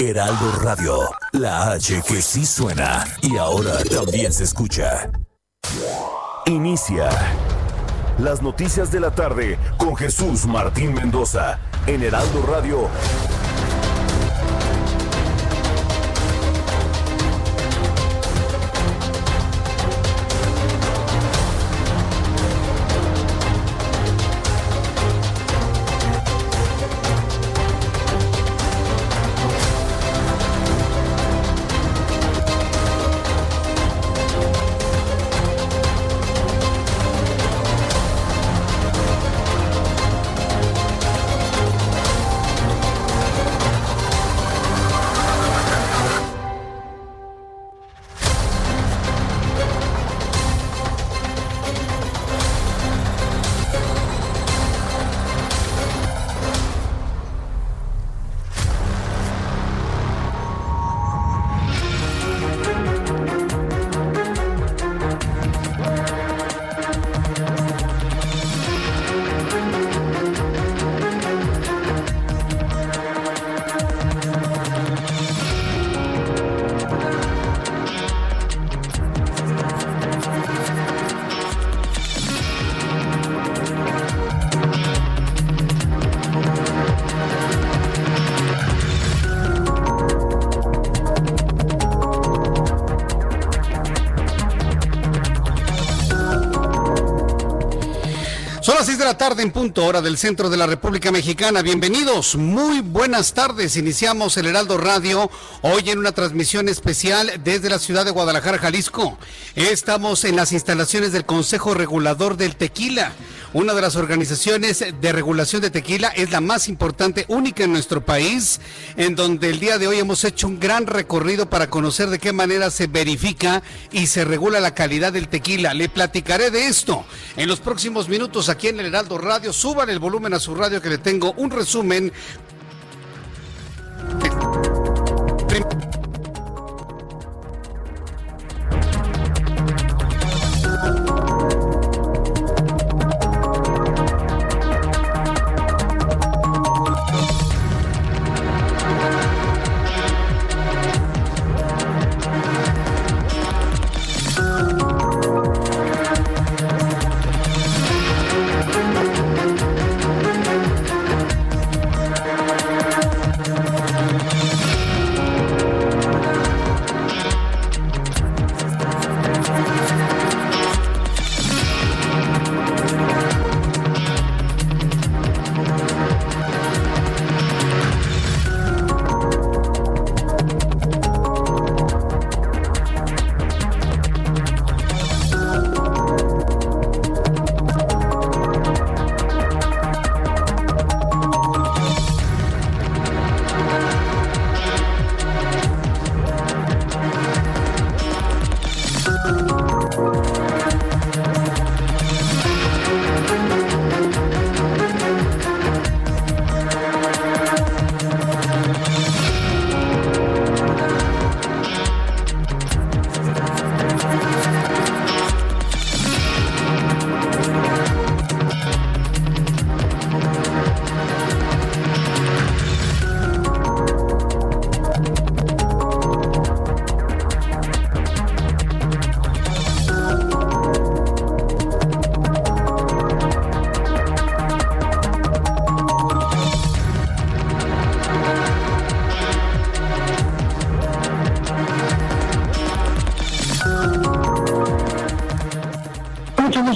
Heraldo Radio, la H que sí suena y ahora también se escucha. Inicia las noticias de la tarde con Jesús Martín Mendoza en Heraldo Radio en punto, hora del centro de la República Mexicana. Bienvenidos, muy buenas tardes. Iniciamos el Heraldo Radio hoy en una transmisión especial desde la ciudad de Guadalajara, Jalisco. Estamos en las instalaciones del Consejo Regulador del Tequila. Una de las organizaciones de regulación de tequila es la más importante, única en nuestro país, en donde el día de hoy hemos hecho un gran recorrido para conocer de qué manera se verifica y se regula la calidad del tequila. Le platicaré de esto en los próximos minutos aquí en el Heraldo Radio. Suban el volumen a su radio que le tengo un resumen.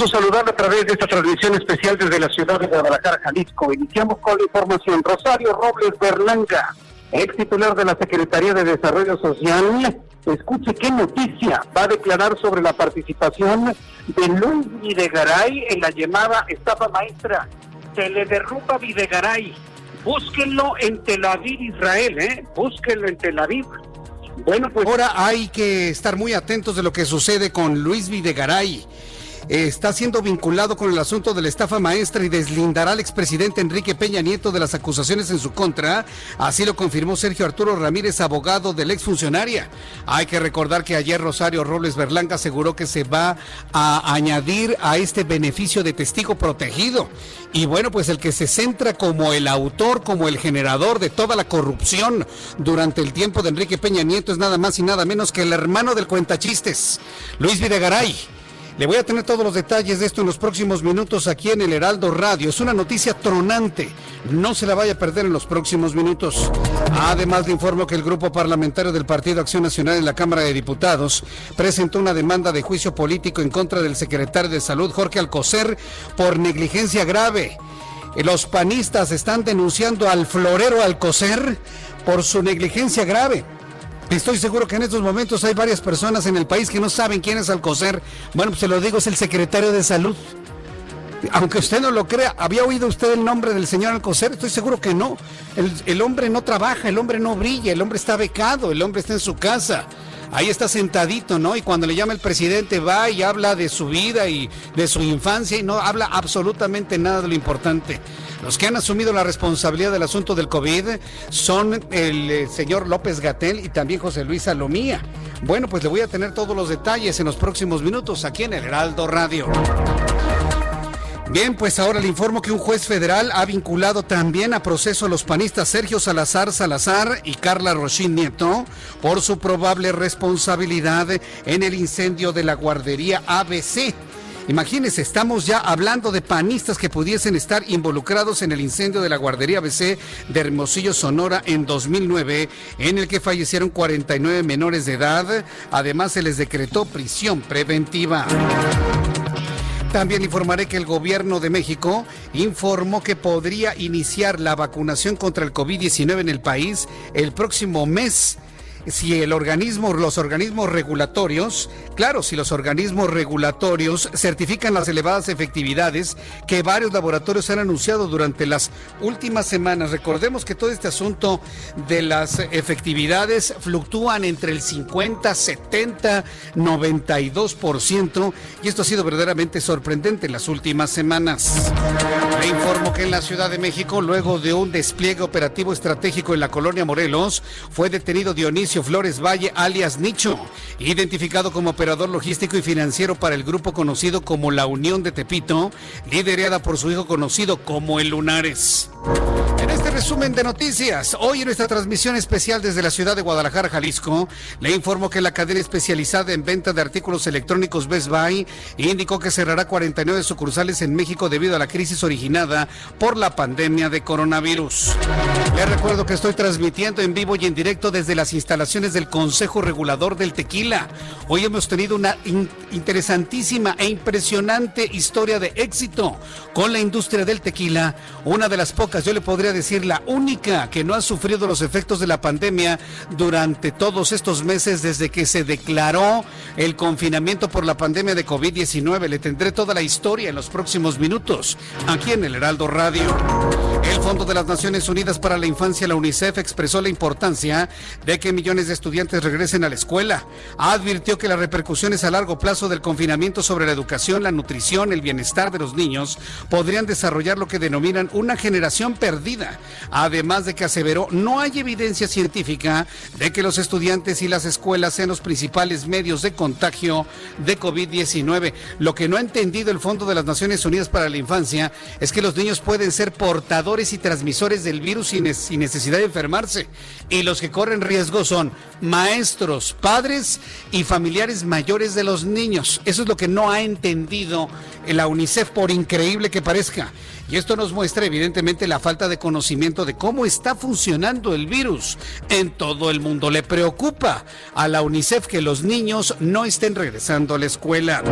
Saludar a través de esta transmisión especial desde la ciudad de Guadalajara, Jalisco. Iniciamos con la información. Rosario Robles Berlanga, ex titular de la Secretaría de Desarrollo Social, escuche qué noticia va a declarar sobre la participación de Luis Videgaray en la llamada estafa maestra. Se le derrumba Videgaray. búsquenlo en Tel Aviv, Israel, ¿eh? Búsquenlo en Tel Aviv. Bueno, pues ahora hay que estar muy atentos de lo que sucede con Luis Videgaray está siendo vinculado con el asunto de la estafa maestra y deslindará al expresidente Enrique Peña Nieto de las acusaciones en su contra. Así lo confirmó Sergio Arturo Ramírez, abogado del exfuncionaria. Hay que recordar que ayer Rosario Robles Berlanga aseguró que se va a añadir a este beneficio de testigo protegido. Y bueno, pues el que se centra como el autor, como el generador de toda la corrupción durante el tiempo de Enrique Peña Nieto es nada más y nada menos que el hermano del cuentachistes, Luis Videgaray. Le voy a tener todos los detalles de esto en los próximos minutos aquí en el Heraldo Radio. Es una noticia tronante. No se la vaya a perder en los próximos minutos. Además, le informo que el grupo parlamentario del Partido Acción Nacional en la Cámara de Diputados presentó una demanda de juicio político en contra del secretario de Salud, Jorge Alcocer, por negligencia grave. Los panistas están denunciando al florero Alcocer por su negligencia grave. Estoy seguro que en estos momentos hay varias personas en el país que no saben quién es Alcocer. Bueno, pues se lo digo, es el secretario de salud. Aunque usted no lo crea, ¿había oído usted el nombre del señor Alcocer? Estoy seguro que no. El, el hombre no trabaja, el hombre no brilla, el hombre está becado, el hombre está en su casa ahí está sentadito, ¿no? Y cuando le llama el presidente va y habla de su vida y de su infancia y no habla absolutamente nada de lo importante. Los que han asumido la responsabilidad del asunto del COVID son el eh, señor López Gatel y también José Luis Salomía. Bueno, pues le voy a tener todos los detalles en los próximos minutos aquí en el Heraldo Radio. Bien, pues ahora le informo que un juez federal ha vinculado también a proceso a los panistas Sergio Salazar Salazar y Carla Rochin Nieto por su probable responsabilidad en el incendio de la guardería ABC Imagínense, estamos ya hablando de panistas que pudiesen estar involucrados en el incendio de la guardería BC de Hermosillo, Sonora, en 2009, en el que fallecieron 49 menores de edad. Además, se les decretó prisión preventiva. También informaré que el gobierno de México informó que podría iniciar la vacunación contra el COVID-19 en el país el próximo mes si el organismo, los organismos regulatorios, claro, si los organismos regulatorios certifican las elevadas efectividades que varios laboratorios han anunciado durante las últimas semanas. Recordemos que todo este asunto de las efectividades fluctúan entre el 50, 70, 92% y esto ha sido verdaderamente sorprendente en las últimas semanas. Le informo que en la Ciudad de México, luego de un despliegue operativo estratégico en la colonia Morelos, fue detenido Dionisio Flores Valle, alias Nicho, identificado como operador logístico y financiero para el grupo conocido como la Unión de Tepito, liderada por su hijo conocido como el Lunares. En resumen de noticias, hoy en nuestra transmisión especial desde la ciudad de Guadalajara, Jalisco, le informo que la cadena especializada en venta de artículos electrónicos Best Buy indicó que cerrará 49 sucursales en México debido a la crisis originada por la pandemia de coronavirus. Le recuerdo que estoy transmitiendo en vivo y en directo desde las instalaciones del Consejo Regulador del Tequila. Hoy hemos tenido una interesantísima e impresionante historia de éxito con la industria del tequila, una de las pocas, yo le podría decir la única que no ha sufrido los efectos de la pandemia durante todos estos meses desde que se declaró el confinamiento por la pandemia de COVID-19. Le tendré toda la historia en los próximos minutos aquí en el Heraldo Radio. El Fondo de las Naciones Unidas para la Infancia, la UNICEF, expresó la importancia de que millones de estudiantes regresen a la escuela. Advirtió que las repercusiones a largo plazo del confinamiento sobre la educación, la nutrición, el bienestar de los niños podrían desarrollar lo que denominan una generación perdida. Además de que aseveró, no hay evidencia científica de que los estudiantes y las escuelas sean los principales medios de contagio de COVID-19. Lo que no ha entendido el Fondo de las Naciones Unidas para la Infancia es que los niños pueden ser portadores y transmisores del virus sin, necesidad de enfermarse. Y los que corren riesgo son maestros, padres y familiares mayores de los niños. Eso es lo que no ha entendido la UNICEF, por increíble que parezca. Y esto nos muestra evidentemente la falta de conocimiento de cómo está funcionando el virus en todo el mundo. Le preocupa a la UNICEF que los niños no estén regresando a la escuela.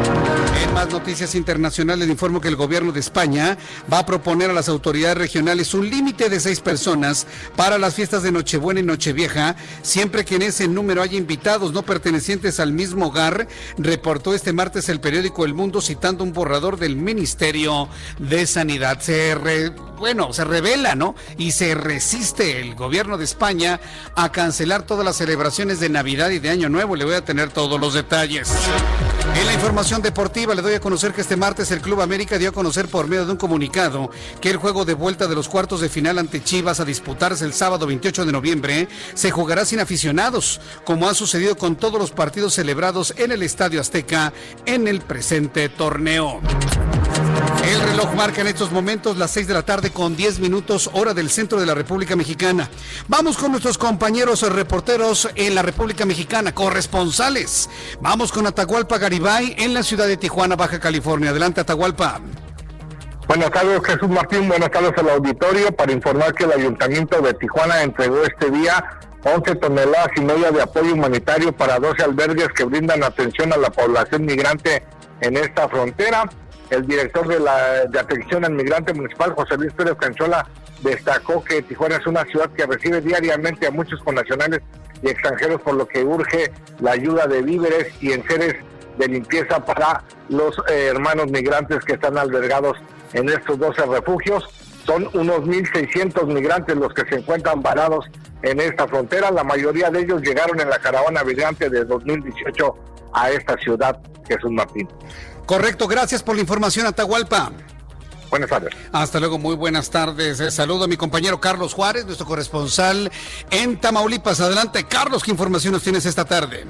En más noticias internacionales informo que el gobierno de España va a proponer a las autoridades regionales un límite de seis personas para las fiestas de Nochebuena y Nochevieja, siempre que en ese número haya invitados no pertenecientes al mismo hogar, reportó este martes el periódico El Mundo citando un borrador del Ministerio de Sanidad se bueno, se revela, ¿no? Y se resiste el gobierno de España a cancelar todas las celebraciones de Navidad y de Año Nuevo. Le voy a tener todos los detalles. En la información deportiva le doy a conocer que este martes el Club América dio a conocer por medio de un comunicado que el juego de vuelta de los cuartos de final ante Chivas a disputarse el sábado 28 de noviembre se jugará sin aficionados, como ha sucedido con todos los partidos celebrados en el Estadio Azteca en el presente torneo. El reloj marca en estos momentos las 6 de la tarde con 10 minutos hora del centro de la República Mexicana. Vamos con nuestros compañeros reporteros en la República Mexicana, corresponsales. Vamos con Atahualpa Garibay en la ciudad de Tijuana, Baja California. Adelante, Atahualpa. Buenas tardes, Jesús Martín. Buenas tardes al auditorio para informar que el Ayuntamiento de Tijuana entregó este día 11 toneladas y media de apoyo humanitario para 12 albergues que brindan atención a la población migrante en esta frontera. El director de la de atención al migrante municipal, José Luis Pérez Canchola, destacó que Tijuana es una ciudad que recibe diariamente a muchos connacionales y extranjeros, por lo que urge la ayuda de víveres y enseres de limpieza para los eh, hermanos migrantes que están albergados en estos 12 refugios. Son unos 1.600 migrantes los que se encuentran varados en esta frontera. La mayoría de ellos llegaron en la caravana migrante de 2018 a esta ciudad, Jesús Martín. Correcto, gracias por la información, Atahualpa. Buenas tardes. Hasta luego, muy buenas tardes. Eh, saludo a mi compañero Carlos Juárez, nuestro corresponsal en Tamaulipas. Adelante, Carlos, ¿qué información nos tienes esta tarde?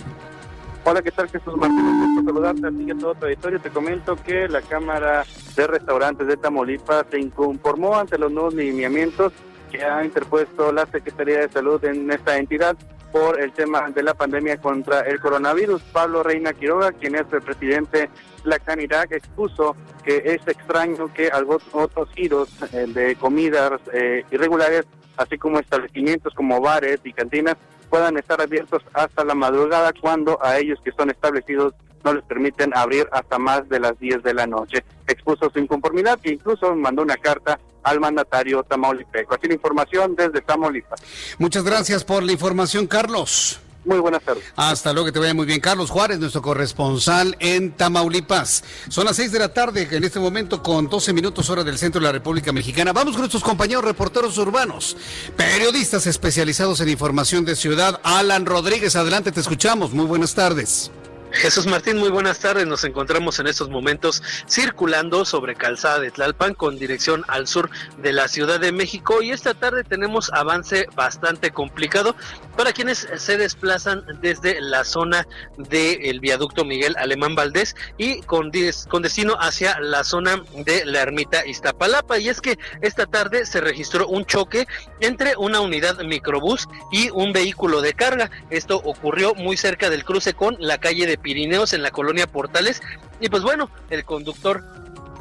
Hola, ¿qué tal Jesús Martínez? Saludarte a ti a todo tu auditorio. Te comento que la Cámara de Restaurantes de Tamaulipas se inconformó ante los nuevos lineamientos que ha interpuesto la Secretaría de Salud en esta entidad por el tema de la pandemia contra el coronavirus. Pablo Reina Quiroga, quien es el presidente de la Canirac, expuso que es extraño que otros giros eh, de comidas eh, irregulares, así como establecimientos como bares y cantinas, puedan estar abiertos hasta la madrugada cuando a ellos que son establecidos no les permiten abrir hasta más de las 10 de la noche. Expuso su inconformidad e incluso mandó una carta al mandatario tamaulipeco. Así la información desde Tamaulipas. Muchas gracias por la información, Carlos. Muy buenas tardes. Hasta luego, que te vaya muy bien. Carlos Juárez, nuestro corresponsal en Tamaulipas. Son las 6 de la tarde, en este momento con 12 minutos hora del centro de la República Mexicana. Vamos con nuestros compañeros reporteros urbanos, periodistas especializados en información de ciudad. Alan Rodríguez, adelante, te escuchamos. Muy buenas tardes. Jesús Martín, muy buenas tardes. Nos encontramos en estos momentos circulando sobre Calzada de Tlalpan con dirección al sur de la Ciudad de México y esta tarde tenemos avance bastante complicado para quienes se desplazan desde la zona del viaducto Miguel Alemán Valdés y con, con destino hacia la zona de la ermita Iztapalapa. Y es que esta tarde se registró un choque entre una unidad microbús y un vehículo de carga. Esto ocurrió muy cerca del cruce con la calle de Pirineos en la colonia Portales. Y pues bueno, el conductor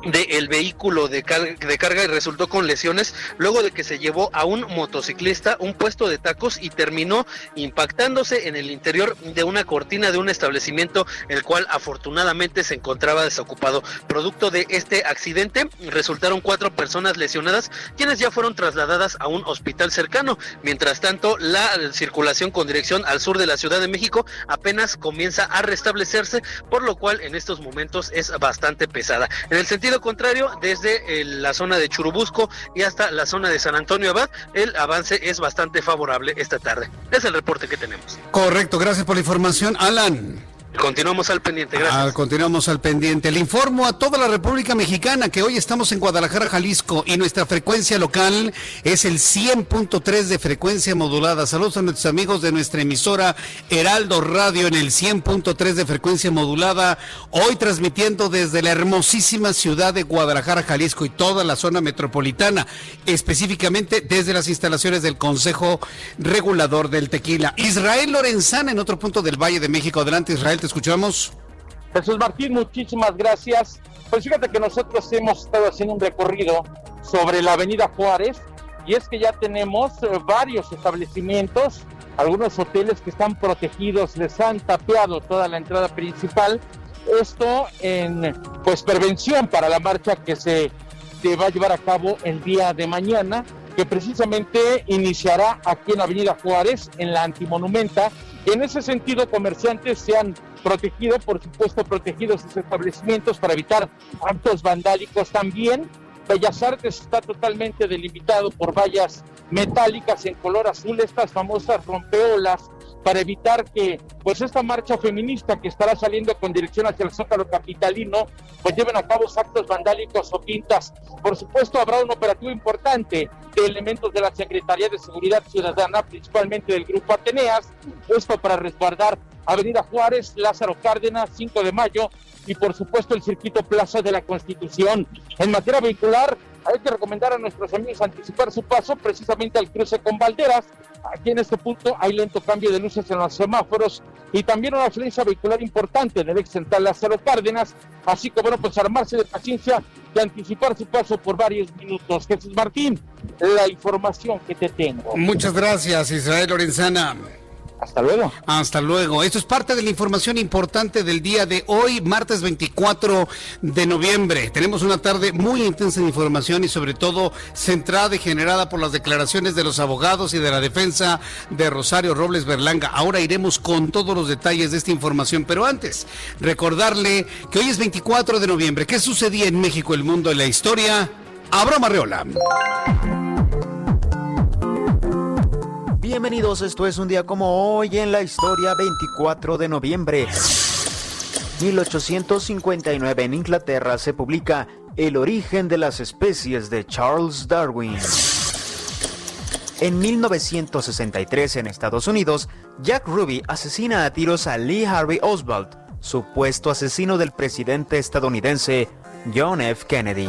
del vehículo de, de, carga y resultó con lesiones luego de que se llevó a un motociclista un puesto de tacos y terminó impactándose en el interior de una cortina de un establecimiento el cual afortunadamente se encontraba desocupado. Producto de este accidente resultaron cuatro personas lesionadas quienes ya fueron trasladadas a un hospital cercano. Mientras tanto la circulación con dirección al sur de la Ciudad de México apenas comienza a restablecerse por lo cual en estos momentos es bastante pesada. En el sentido contrario, desde eh, la zona de Churubusco y hasta la zona de San Antonio Abad, el avance es bastante favorable esta tarde. Es el reporte que tenemos. Correcto, gracias por la información, Alan. Continuamos al pendiente, gracias. Ah, continuamos al pendiente. Le informo a toda la República Mexicana que hoy estamos en Guadalajara, Jalisco, y nuestra frecuencia local es el 100.3 de frecuencia modulada. Saludos a nuestros amigos de nuestra emisora Heraldo Radio en el 100.3 de frecuencia modulada. Hoy transmitiendo desde la hermosísima ciudad de Guadalajara, Jalisco y toda la zona metropolitana, específicamente desde las instalaciones del Consejo Regulador del Tequila. Israel Lorenzana en otro punto del Valle de México. Adelante, Israel te escuchamos. Jesús Martín, muchísimas gracias. Pues fíjate que nosotros hemos estado haciendo un recorrido sobre la Avenida Juárez y es que ya tenemos eh, varios establecimientos, algunos hoteles que están protegidos, les han tapeado toda la entrada principal. Esto en pues prevención para la marcha que se, va a llevar a cabo el día de mañana, que precisamente iniciará aquí en Avenida Juárez, en la Antimonumenta, en ese sentido, comerciantes se han protegido, por supuesto, protegidos sus establecimientos para evitar actos vandálicos también. Bellas Artes está totalmente delimitado por vallas metálicas en color azul, estas famosas rompeolas para evitar que pues esta marcha feminista que estará saliendo con dirección hacia el Zócalo capitalino pues lleven a cabo actos vandálicos o pintas. Por supuesto habrá un operativo importante de elementos de la Secretaría de Seguridad Ciudadana, principalmente del Grupo Ateneas, puesto para resguardar Avenida Juárez, Lázaro Cárdenas, 5 de mayo y por supuesto el circuito Plaza de la Constitución. En materia vehicular, hay que recomendar a nuestros amigos anticipar su paso precisamente al cruce con Valderas. Aquí en este punto hay lento cambio de luces en los semáforos y también una afluencia vehicular importante en el ex central Lázaro Cárdenas, así que bueno, pues armarse de paciencia y anticipar su paso por varios minutos. Jesús Martín, la información que te tengo. Muchas gracias, Israel Lorenzana. Hasta luego. Hasta luego. Esto es parte de la información importante del día de hoy, martes 24 de noviembre. Tenemos una tarde muy intensa de información y sobre todo centrada y generada por las declaraciones de los abogados y de la defensa de Rosario Robles Berlanga. Ahora iremos con todos los detalles de esta información, pero antes, recordarle que hoy es 24 de noviembre. ¿Qué sucedía en México, el mundo y la historia? Abraham Arreola. Bienvenidos, esto es un día como hoy en la historia 24 de noviembre. 1859 en Inglaterra se publica El origen de las especies de Charles Darwin. En 1963 en Estados Unidos, Jack Ruby asesina a tiros a Lee Harvey Oswald, supuesto asesino del presidente estadounidense John F. Kennedy.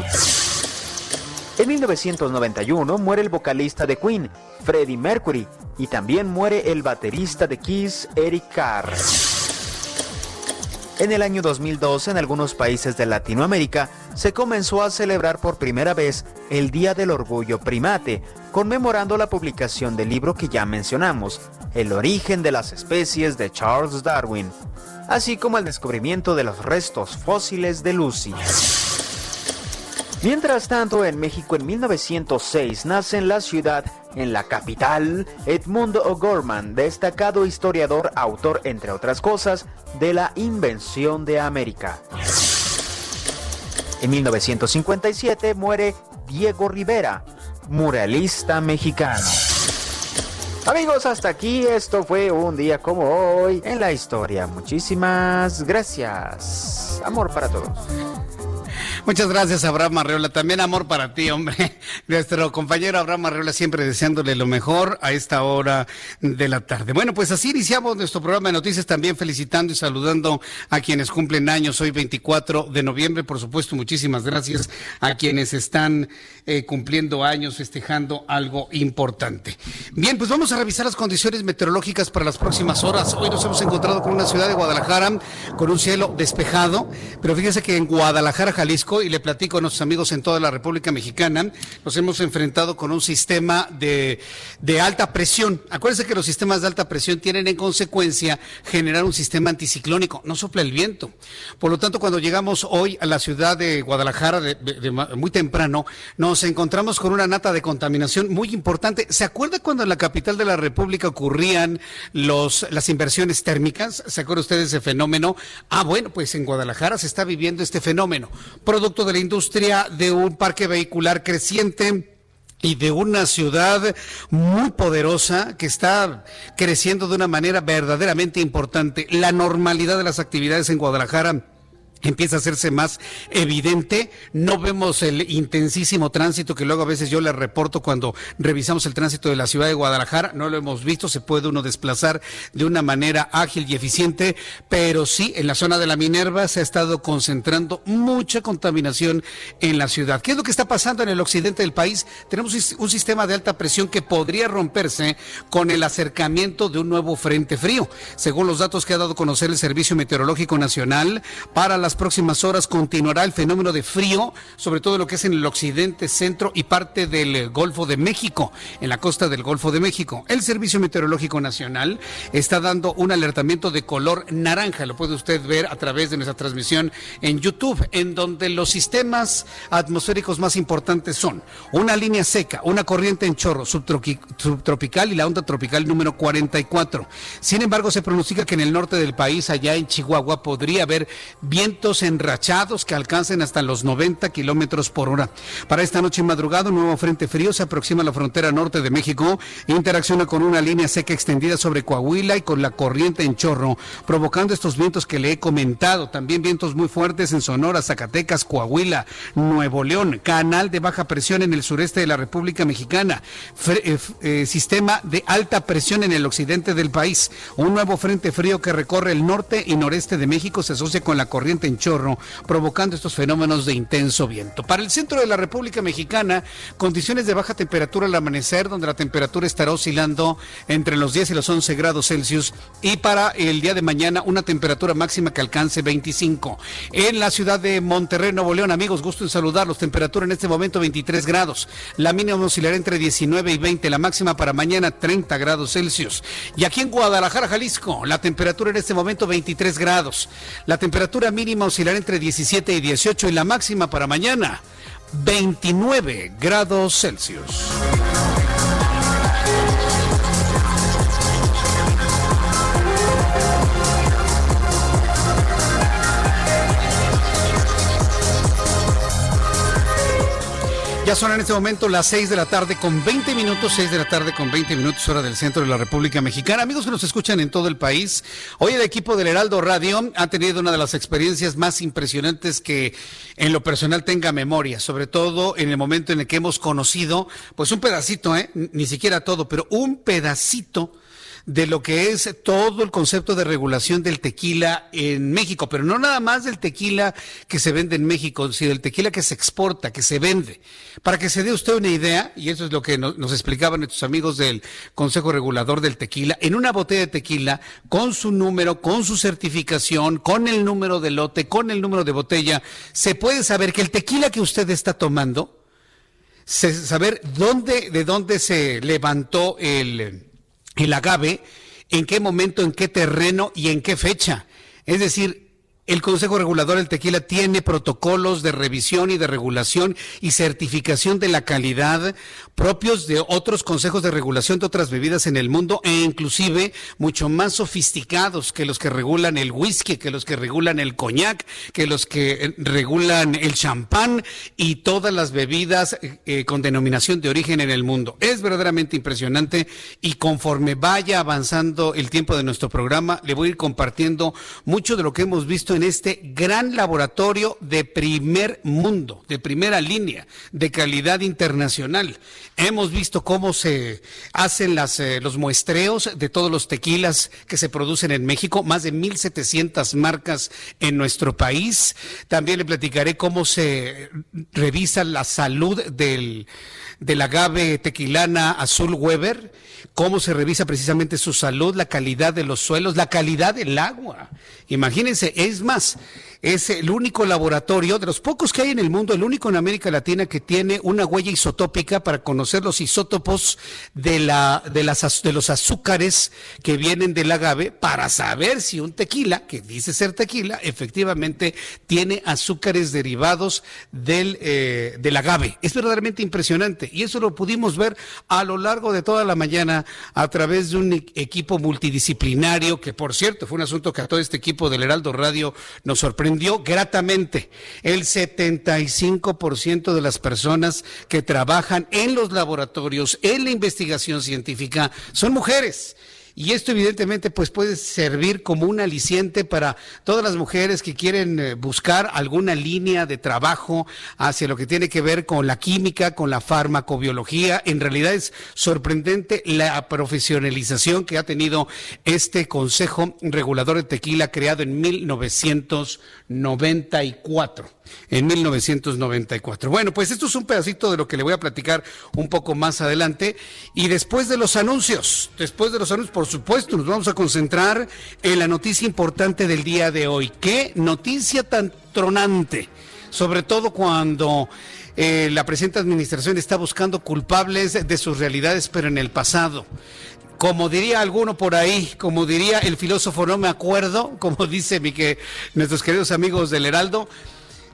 En 1991 muere el vocalista de Queen, Freddie Mercury, y también muere el baterista de Kiss, Eric Carr. En el año 2002, en algunos países de Latinoamérica, se comenzó a celebrar por primera vez el Día del Orgullo Primate, conmemorando la publicación del libro que ya mencionamos, El origen de las especies de Charles Darwin, así como el descubrimiento de los restos fósiles de Lucy. Mientras tanto, en México en 1906 nace en la ciudad, en la capital, Edmundo O'Gorman, destacado historiador, autor, entre otras cosas, de la invención de América. En 1957 muere Diego Rivera, muralista mexicano. Amigos, hasta aquí esto fue un día como hoy en la historia. Muchísimas gracias. Amor para todos. Muchas gracias, Abraham Arreola. También amor para ti, hombre. Nuestro compañero Abraham Arreola siempre deseándole lo mejor a esta hora de la tarde. Bueno, pues así iniciamos nuestro programa de noticias, también felicitando y saludando a quienes cumplen años hoy 24 de noviembre. Por supuesto, muchísimas gracias a quienes están eh, cumpliendo años, festejando algo importante. Bien, pues vamos a revisar las condiciones meteorológicas para las próximas horas. Hoy nos hemos encontrado con una ciudad de Guadalajara con un cielo despejado, pero fíjense que en Guadalajara, Jalisco, y le platico a nuestros amigos en toda la República Mexicana, nos hemos enfrentado con un sistema de, alta presión. Acuérdense que los sistemas de alta presión tienen en consecuencia generar un sistema anticiclónico, no sopla el viento. Por lo tanto, cuando llegamos hoy a la ciudad de Guadalajara de, muy temprano, nos encontramos con una nata de contaminación muy importante. ¿Se acuerda cuando en la capital de la República ocurrían las inversiones térmicas? ¿Se acuerda usted de ese fenómeno? Ah, bueno, pues en Guadalajara se está viviendo este fenómeno producto de la industria de un parque vehicular creciente y de una ciudad muy poderosa que está creciendo de una manera verdaderamente importante. La normalidad de las actividades en Guadalajara empieza a hacerse más evidente. No vemos el intensísimo tránsito que luego a veces yo le reporto cuando revisamos el tránsito de la ciudad de Guadalajara. No lo hemos visto, se puede uno desplazar de una manera ágil y eficiente, pero sí, en la zona de la Minerva se ha estado concentrando mucha contaminación en la ciudad. ¿Qué es lo que está pasando en el occidente del país? Tenemos un sistema de alta presión que podría romperse con el acercamiento de un nuevo frente frío. Según los datos que ha dado a conocer el Servicio Meteorológico Nacional, para la próximas horas continuará el fenómeno de frío, sobre todo lo que es en el occidente, centro y parte del Golfo de México, en la costa del Golfo de México. El Servicio Meteorológico Nacional está dando un alertamiento de color naranja, lo puede usted ver a través de nuestra transmisión en YouTube, en donde los sistemas atmosféricos más importantes son una línea seca, una corriente en chorro subtropical y la onda tropical número 44. Sin embargo, se pronostica que en el norte del país, allá en Chihuahua, podría haber viento enrachados que alcancen hasta los 90 kilómetros por hora. Para esta noche y madrugada, un nuevo frente frío se aproxima a la frontera norte de México e interacciona con una línea seca extendida sobre Coahuila y con la corriente en chorro, provocando estos vientos que le he comentado. También vientos muy fuertes en Sonora, Zacatecas, Coahuila, Nuevo León, canal de baja presión en el sureste de la República Mexicana, eh, eh, sistema de alta presión en el occidente del país. Un nuevo frente frío que recorre el norte y noreste de México se asocia con la corriente chorro, provocando estos fenómenos de intenso viento. Para el centro de la República Mexicana, condiciones de baja temperatura al amanecer, donde la temperatura estará oscilando entre los 10 y los 11 grados Celsius, y para el día de mañana una temperatura máxima que alcance 25. En la ciudad de Monterrey, Nuevo León, amigos, gusto en saludarlos. Temperatura en este momento 23 grados. La mínima oscilará entre 19 y 20, la máxima para mañana 30 grados Celsius. Y aquí en Guadalajara, Jalisco, la temperatura en este momento 23 grados. La temperatura mínima oscilará entre 17 y 18 y la máxima para mañana 29 grados Celsius. Son en este momento las 6 de la tarde con 20 minutos, 6 de la tarde con 20 minutos hora del centro de la República Mexicana. Amigos que nos escuchan en todo el país, hoy el equipo del Heraldo Radio ha tenido una de las experiencias más impresionantes que en lo personal tenga memoria, sobre todo en el momento en el que hemos conocido, pues un pedacito, ¿eh? ni siquiera todo, pero un pedacito de lo que es todo el concepto de regulación del tequila en México, pero no nada más del tequila que se vende en México, sino del tequila que se exporta, que se vende. Para que se dé usted una idea, y eso es lo que nos, explicaban nuestros amigos del Consejo Regulador del Tequila, en una botella de tequila, con su número, con su certificación, con el número de lote, con el número de botella, se puede saber que el tequila que usted está tomando, saber dónde, de dónde se levantó el el agave, en qué momento, en qué terreno y en qué fecha. Es decir, el Consejo Regulador del Tequila tiene protocolos de revisión y de regulación y certificación de la calidad propios de otros consejos de regulación de otras bebidas en el mundo e inclusive mucho más sofisticados que los que regulan el whisky, que los que regulan el coñac, que los que eh, regulan el champán y todas las bebidas eh, con denominación de origen en el mundo. Es verdaderamente impresionante y conforme vaya avanzando el tiempo de nuestro programa, le voy a ir compartiendo mucho de lo que hemos visto en este gran laboratorio de primer mundo, de primera línea, de calidad internacional. Hemos visto cómo se hacen eh, los muestreos de todos los tequilas que se producen en México, más de 1.700 marcas en nuestro país. También le platicaré cómo se revisa la salud del, del agave tequilana azul Weber cómo se revisa precisamente su salud, la calidad de los suelos, la calidad del agua. Imagínense, es más, es el único laboratorio, de los pocos que hay en el mundo, el único en América Latina que tiene una huella isotópica para conocer los isótopos de, la, de, las, de los azúcares que vienen del agave, para saber si un tequila, que dice ser tequila, efectivamente tiene azúcares derivados del, eh, del agave. Es verdaderamente impresionante y eso lo pudimos ver a lo largo de toda la mañana a través de un e-, equipo multidisciplinario, que por cierto fue un asunto que a todo este equipo del Heraldo Radio nos sorprendió sorprendió gratamente. El 75% de las personas que trabajan en los laboratorios, en la investigación científica, son mujeres. Y esto evidentemente pues puede servir como un aliciente para todas las mujeres que quieren eh, buscar alguna línea de trabajo hacia lo que tiene que ver con la química, con la farmacobiología. En realidad es sorprendente la profesionalización que ha tenido este Consejo Regulador de Tequila creado en 1994 en 1994. Bueno, pues esto es un pedacito de lo que le voy a platicar un poco más adelante. Y después de los anuncios, después de los anuncios, por supuesto, nos vamos a concentrar en la noticia importante del día de hoy. ¿Qué noticia tan tronante? Sobre todo cuando eh, la presente administración está buscando culpables de sus realidades, pero en el pasado como diría alguno por ahí, como diría el filósofo, no me acuerdo, como dice mi que nuestros queridos amigos del Heraldo,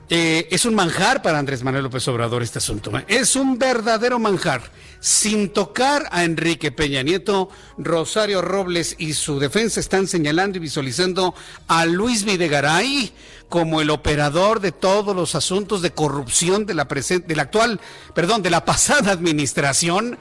eh, es un manjar para Andrés Manuel López Obrador este asunto. ¿eh? Es un verdadero manjar. Sin tocar a Enrique Peña Nieto, Rosario Robles y su defensa están señalando y visualizando a Luis Videgaray como el operador de todos los asuntos de corrupción de la, de la actual, perdón, de la pasada administración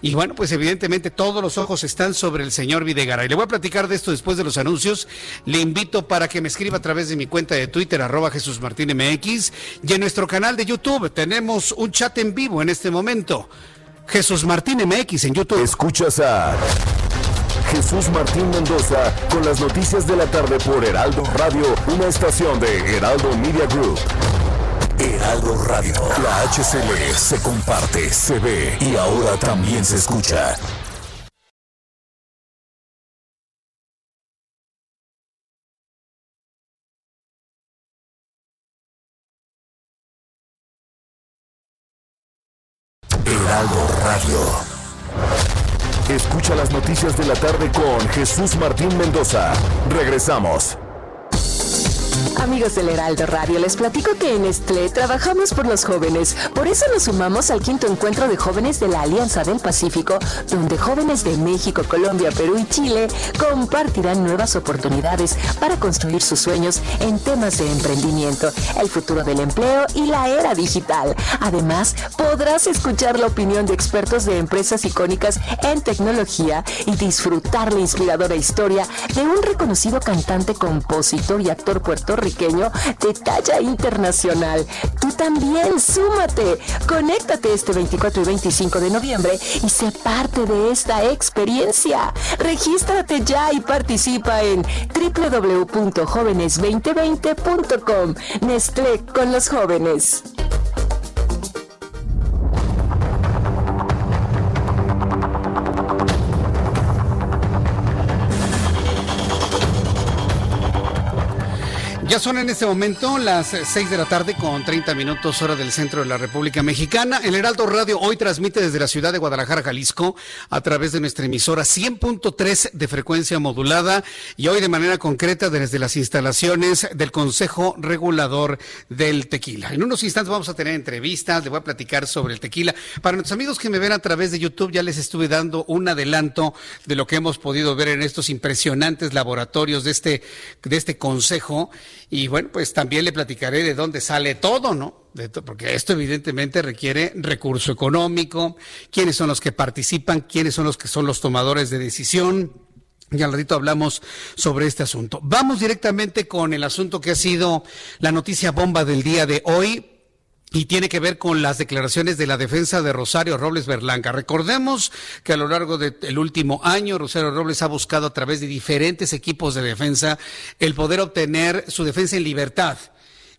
y bueno, pues evidentemente todos los ojos están sobre el señor Videgaray. Le voy a platicar de esto después de los anuncios. Le invito para que me escriba a través de mi cuenta de Twitter, arroba Jesús Martín MX. Y en nuestro canal de YouTube tenemos un chat en vivo en este momento. Jesús Martín MX en YouTube. Escuchas a Jesús Martín Mendoza con las noticias de la tarde por Heraldo Radio, una estación de Heraldo Media Group. Heraldo Radio. La HCL se comparte, se ve y ahora también se escucha. Heraldo Radio. Escucha las noticias de la tarde con Jesús Martín Mendoza. Regresamos. Amigos del Heraldo Radio, les platico que en Estlé trabajamos por los jóvenes. Por eso nos sumamos al quinto encuentro de jóvenes de la Alianza del Pacífico, donde jóvenes de México, Colombia, Perú y Chile compartirán nuevas oportunidades para construir sus sueños en temas de emprendimiento, el futuro del empleo y la era digital. Además, podrás escuchar la opinión de expertos de empresas icónicas en tecnología y disfrutar la inspiradora historia de un reconocido cantante, compositor y actor puertorriqueño de talla internacional. Tú también, súmate. Conéctate este 24 y 25 de noviembre y sé parte de esta experiencia. Regístrate ya y participa en www.jóvenes2020.com. Nestlé con los jóvenes. Ya son en este momento las 6 de la tarde con 30 minutos hora del centro de la República Mexicana. El Heraldo Radio hoy transmite desde la ciudad de Guadalajara, Jalisco, a través de nuestra emisora 100.3 de frecuencia modulada y hoy de manera concreta desde las instalaciones del Consejo Regulador del Tequila. En unos instantes vamos a tener entrevistas, le voy a platicar sobre el tequila. Para nuestros amigos que me ven a través de YouTube ya les estuve dando un adelanto de lo que hemos podido ver en estos impresionantes laboratorios de este, de este consejo. Y bueno, pues también le platicaré de dónde sale todo, ¿no? porque esto evidentemente requiere recurso económico, quiénes son los que participan, quiénes son los que son los tomadores de decisión. Y al ratito hablamos sobre este asunto. Vamos directamente con el asunto que ha sido la noticia bomba del día de hoy y tiene que ver con las declaraciones de la defensa de Rosario Robles Berlanga. Recordemos que a lo largo del último año Rosario Robles ha buscado a través de diferentes equipos de defensa el poder obtener su defensa en libertad.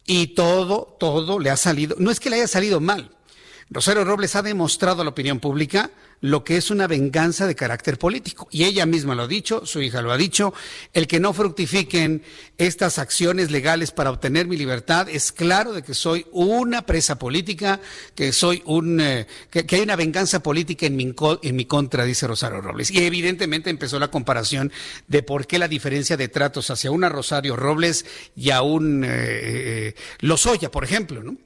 Y todo, todo le ha salido, no es que le haya salido mal. Rosario Robles ha demostrado a la opinión pública lo que es una venganza de carácter político. Y ella misma lo ha dicho, su hija lo ha dicho, el que no fructifiquen estas acciones legales para obtener mi libertad, es claro de que soy una presa política, que soy un, eh, que, hay una venganza política en mi, en mi contra, dice Rosario Robles. Y evidentemente empezó la comparación de por qué la diferencia de tratos hacia una Rosario Robles y a un eh, eh, Lozoya, por ejemplo, ¿no?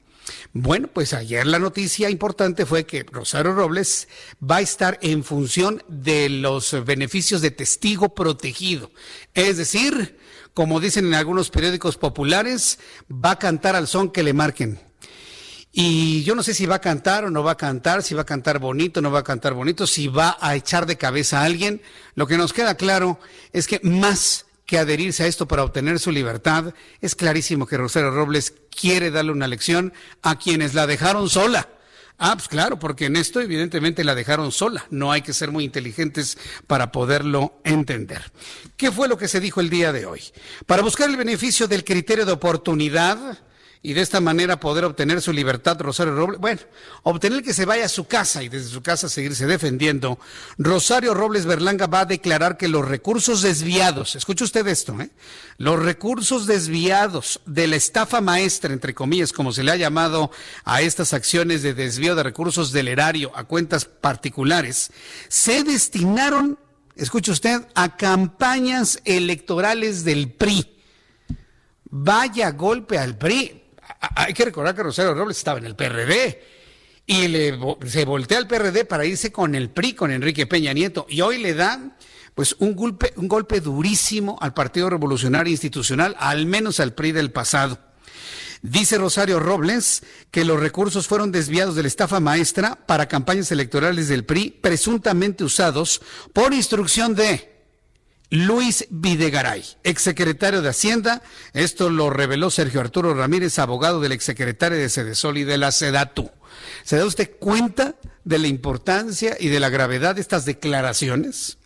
Bueno, pues ayer la noticia importante fue que Rosario Robles va a estar en función de los beneficios de testigo protegido. Es decir, como dicen en algunos periódicos populares, va a cantar al son que le marquen. Y yo no sé si va a cantar o no va a cantar, si va a cantar bonito o no va a cantar bonito, si va a echar de cabeza a alguien. Lo que nos queda claro es que más que adherirse a esto para obtener su libertad, es clarísimo que Rosario Robles quiere darle una lección a quienes la dejaron sola. Ah, pues claro, porque en esto evidentemente la dejaron sola. No hay que ser muy inteligentes para poderlo entender. ¿Qué fue lo que se dijo el día de hoy? Para buscar el beneficio del criterio de oportunidad, y de esta manera poder obtener su libertad, Rosario Robles, bueno, obtener que se vaya a su casa y desde su casa seguirse defendiendo, Rosario Robles Berlanga va a declarar que los recursos desviados, escuche usted esto, ¿eh? los recursos desviados de la estafa maestra, entre comillas, como se le ha llamado a estas acciones de desvío de recursos del erario a cuentas particulares, se destinaron, escuche usted, a campañas electorales del PRI. Vaya golpe al PRI hay que recordar que Rosario Robles estaba en el PRD y se voltea al PRD para irse con el PRI, con Enrique Peña Nieto, y hoy le da pues un golpe, un golpe durísimo al Partido Revolucionario Institucional, al menos al PRI del pasado. Dice Rosario Robles que los recursos fueron desviados de la estafa maestra para campañas electorales del PRI, presuntamente usados por instrucción de Luis Videgaray, exsecretario de Hacienda. Esto lo reveló Sergio Arturo Ramírez, abogado del exsecretario de Sedesol y de la Sedatu. ¿Se da usted cuenta de la importancia y de la gravedad de estas declaraciones?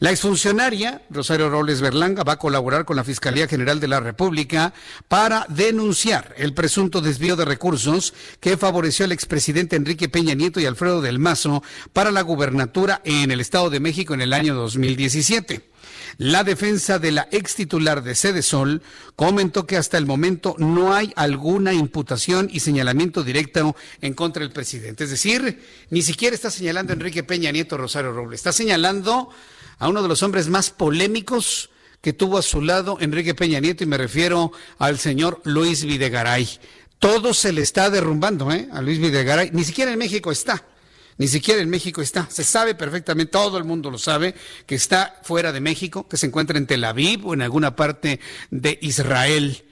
La exfuncionaria Rosario Robles Berlanga va a colaborar con la Fiscalía General de la República para denunciar el presunto desvío de recursos que favoreció al expresidente Enrique Peña Nieto y Alfredo del Mazo para la gubernatura en el Estado de México en el año 2017. La defensa de la ex titular de Sede Sol comentó que hasta el momento no hay alguna imputación y señalamiento directo en contra del presidente. Es decir, ni siquiera está señalando a Enrique Peña Nieto Rosario Robles, está señalando a uno de los hombres más polémicos que tuvo a su lado Enrique Peña Nieto y me refiero al señor Luis Videgaray. Todo se le está derrumbando ¿eh? a Luis Videgaray, ni siquiera en México está. Ni siquiera en México está. Se sabe perfectamente, todo el mundo lo sabe, que está fuera de México, que se encuentra en Tel Aviv o en alguna parte de Israel.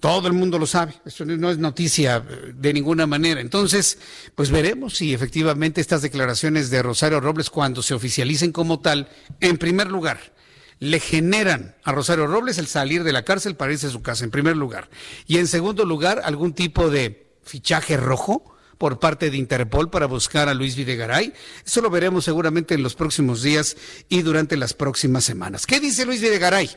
Todo el mundo lo sabe. Esto no es noticia eh, de ninguna manera. Entonces, pues veremos si efectivamente estas declaraciones de Rosario Robles, cuando se oficialicen como tal, en primer lugar, le generan a Rosario Robles el salir de la cárcel para irse a su casa, en primer lugar. Y en segundo lugar, algún tipo de fichaje rojo por parte de Interpol para buscar a Luis Videgaray. Eso lo veremos seguramente en los próximos días y durante las próximas semanas. ¿Qué dice Luis Videgaray?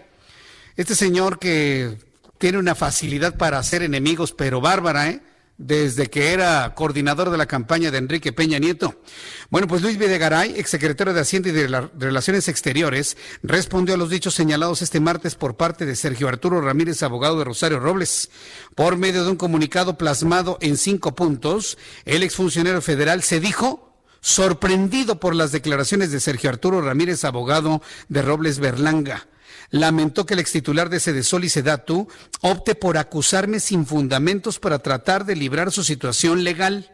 Este señor que tiene una facilidad para hacer enemigos, pero bárbara, ¿eh? Desde que era coordinador de la campaña de Enrique Peña Nieto. Bueno, pues Luis Videgaray, exsecretario de Hacienda y de Relaciones Exteriores, respondió a los dichos señalados este martes por parte de Sergio Arturo Ramírez, abogado de Rosario Robles. Por medio de un comunicado plasmado en cinco puntos, el exfuncionario federal se dijo sorprendido por las declaraciones de Sergio Arturo Ramírez, abogado de Robles Berlanga lamentó que el ex titular de Sedesol y Sedatu opte por acusarme sin fundamentos para tratar de librar su situación legal.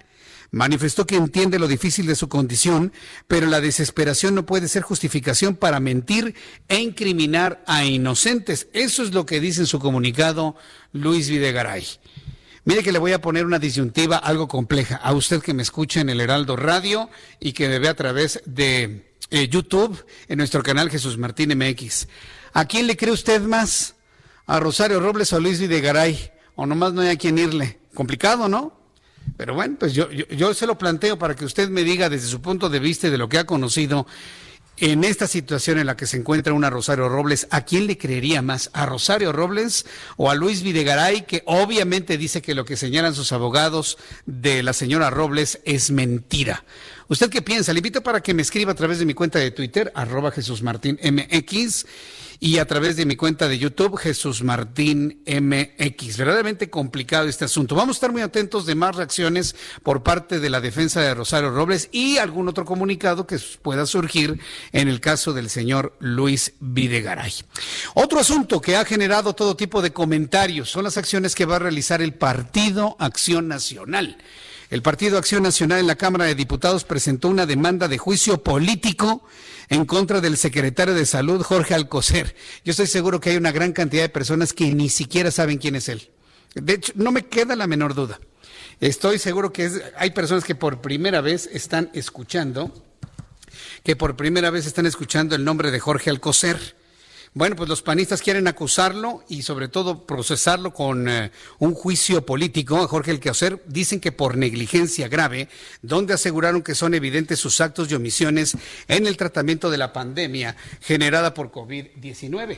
Manifestó que entiende lo difícil de su condición, pero la desesperación no puede ser justificación para mentir e incriminar a inocentes. Eso es lo que dice en su comunicado Luis Videgaray. Mire que le voy a poner una disyuntiva algo compleja a usted que me escucha en el Heraldo Radio y que me ve a través de eh, YouTube en nuestro canal Jesús Martín MX. ¿A quién le cree usted más? ¿A Rosario Robles o a Luis Videgaray? O nomás no hay a quién irle. Complicado, ¿no? Pero bueno, pues yo, yo, se lo planteo para que usted me diga desde su punto de vista y de lo que ha conocido en esta situación en la que se encuentra una Rosario Robles, ¿a quién le creería más? ¿A Rosario Robles o a Luis Videgaray, que obviamente dice que lo que señalan sus abogados de la señora Robles es mentira? ¿Usted qué piensa? Le invito para que me escriba a través de mi cuenta de Twitter, arroba Jesús Martín MX y a través de mi cuenta de YouTube, Jesús Martín MX. Verdaderamente complicado este asunto. Vamos a estar muy atentos de más reacciones por parte de la defensa de Rosario Robles y algún otro comunicado que pueda surgir en el caso del señor Luis Videgaray. Otro asunto que ha generado todo tipo de comentarios son las acciones que va a realizar el Partido Acción Nacional. El Partido Acción Nacional en la Cámara de Diputados presentó una demanda de juicio político en contra del secretario de Salud, Jorge Alcocer. Yo estoy seguro que hay una gran cantidad de personas que ni siquiera saben quién es él. De hecho, no me queda la menor duda. Estoy seguro que hay personas que por primera vez están escuchando, que por primera vez están escuchando el nombre de Jorge Alcocer. Bueno, pues los panistas quieren acusarlo y sobre todo procesarlo con eh, un juicio político Jorge Alcocer. Dicen que por negligencia grave, donde aseguraron que son evidentes sus actos y omisiones en el tratamiento de la pandemia generada por COVID-19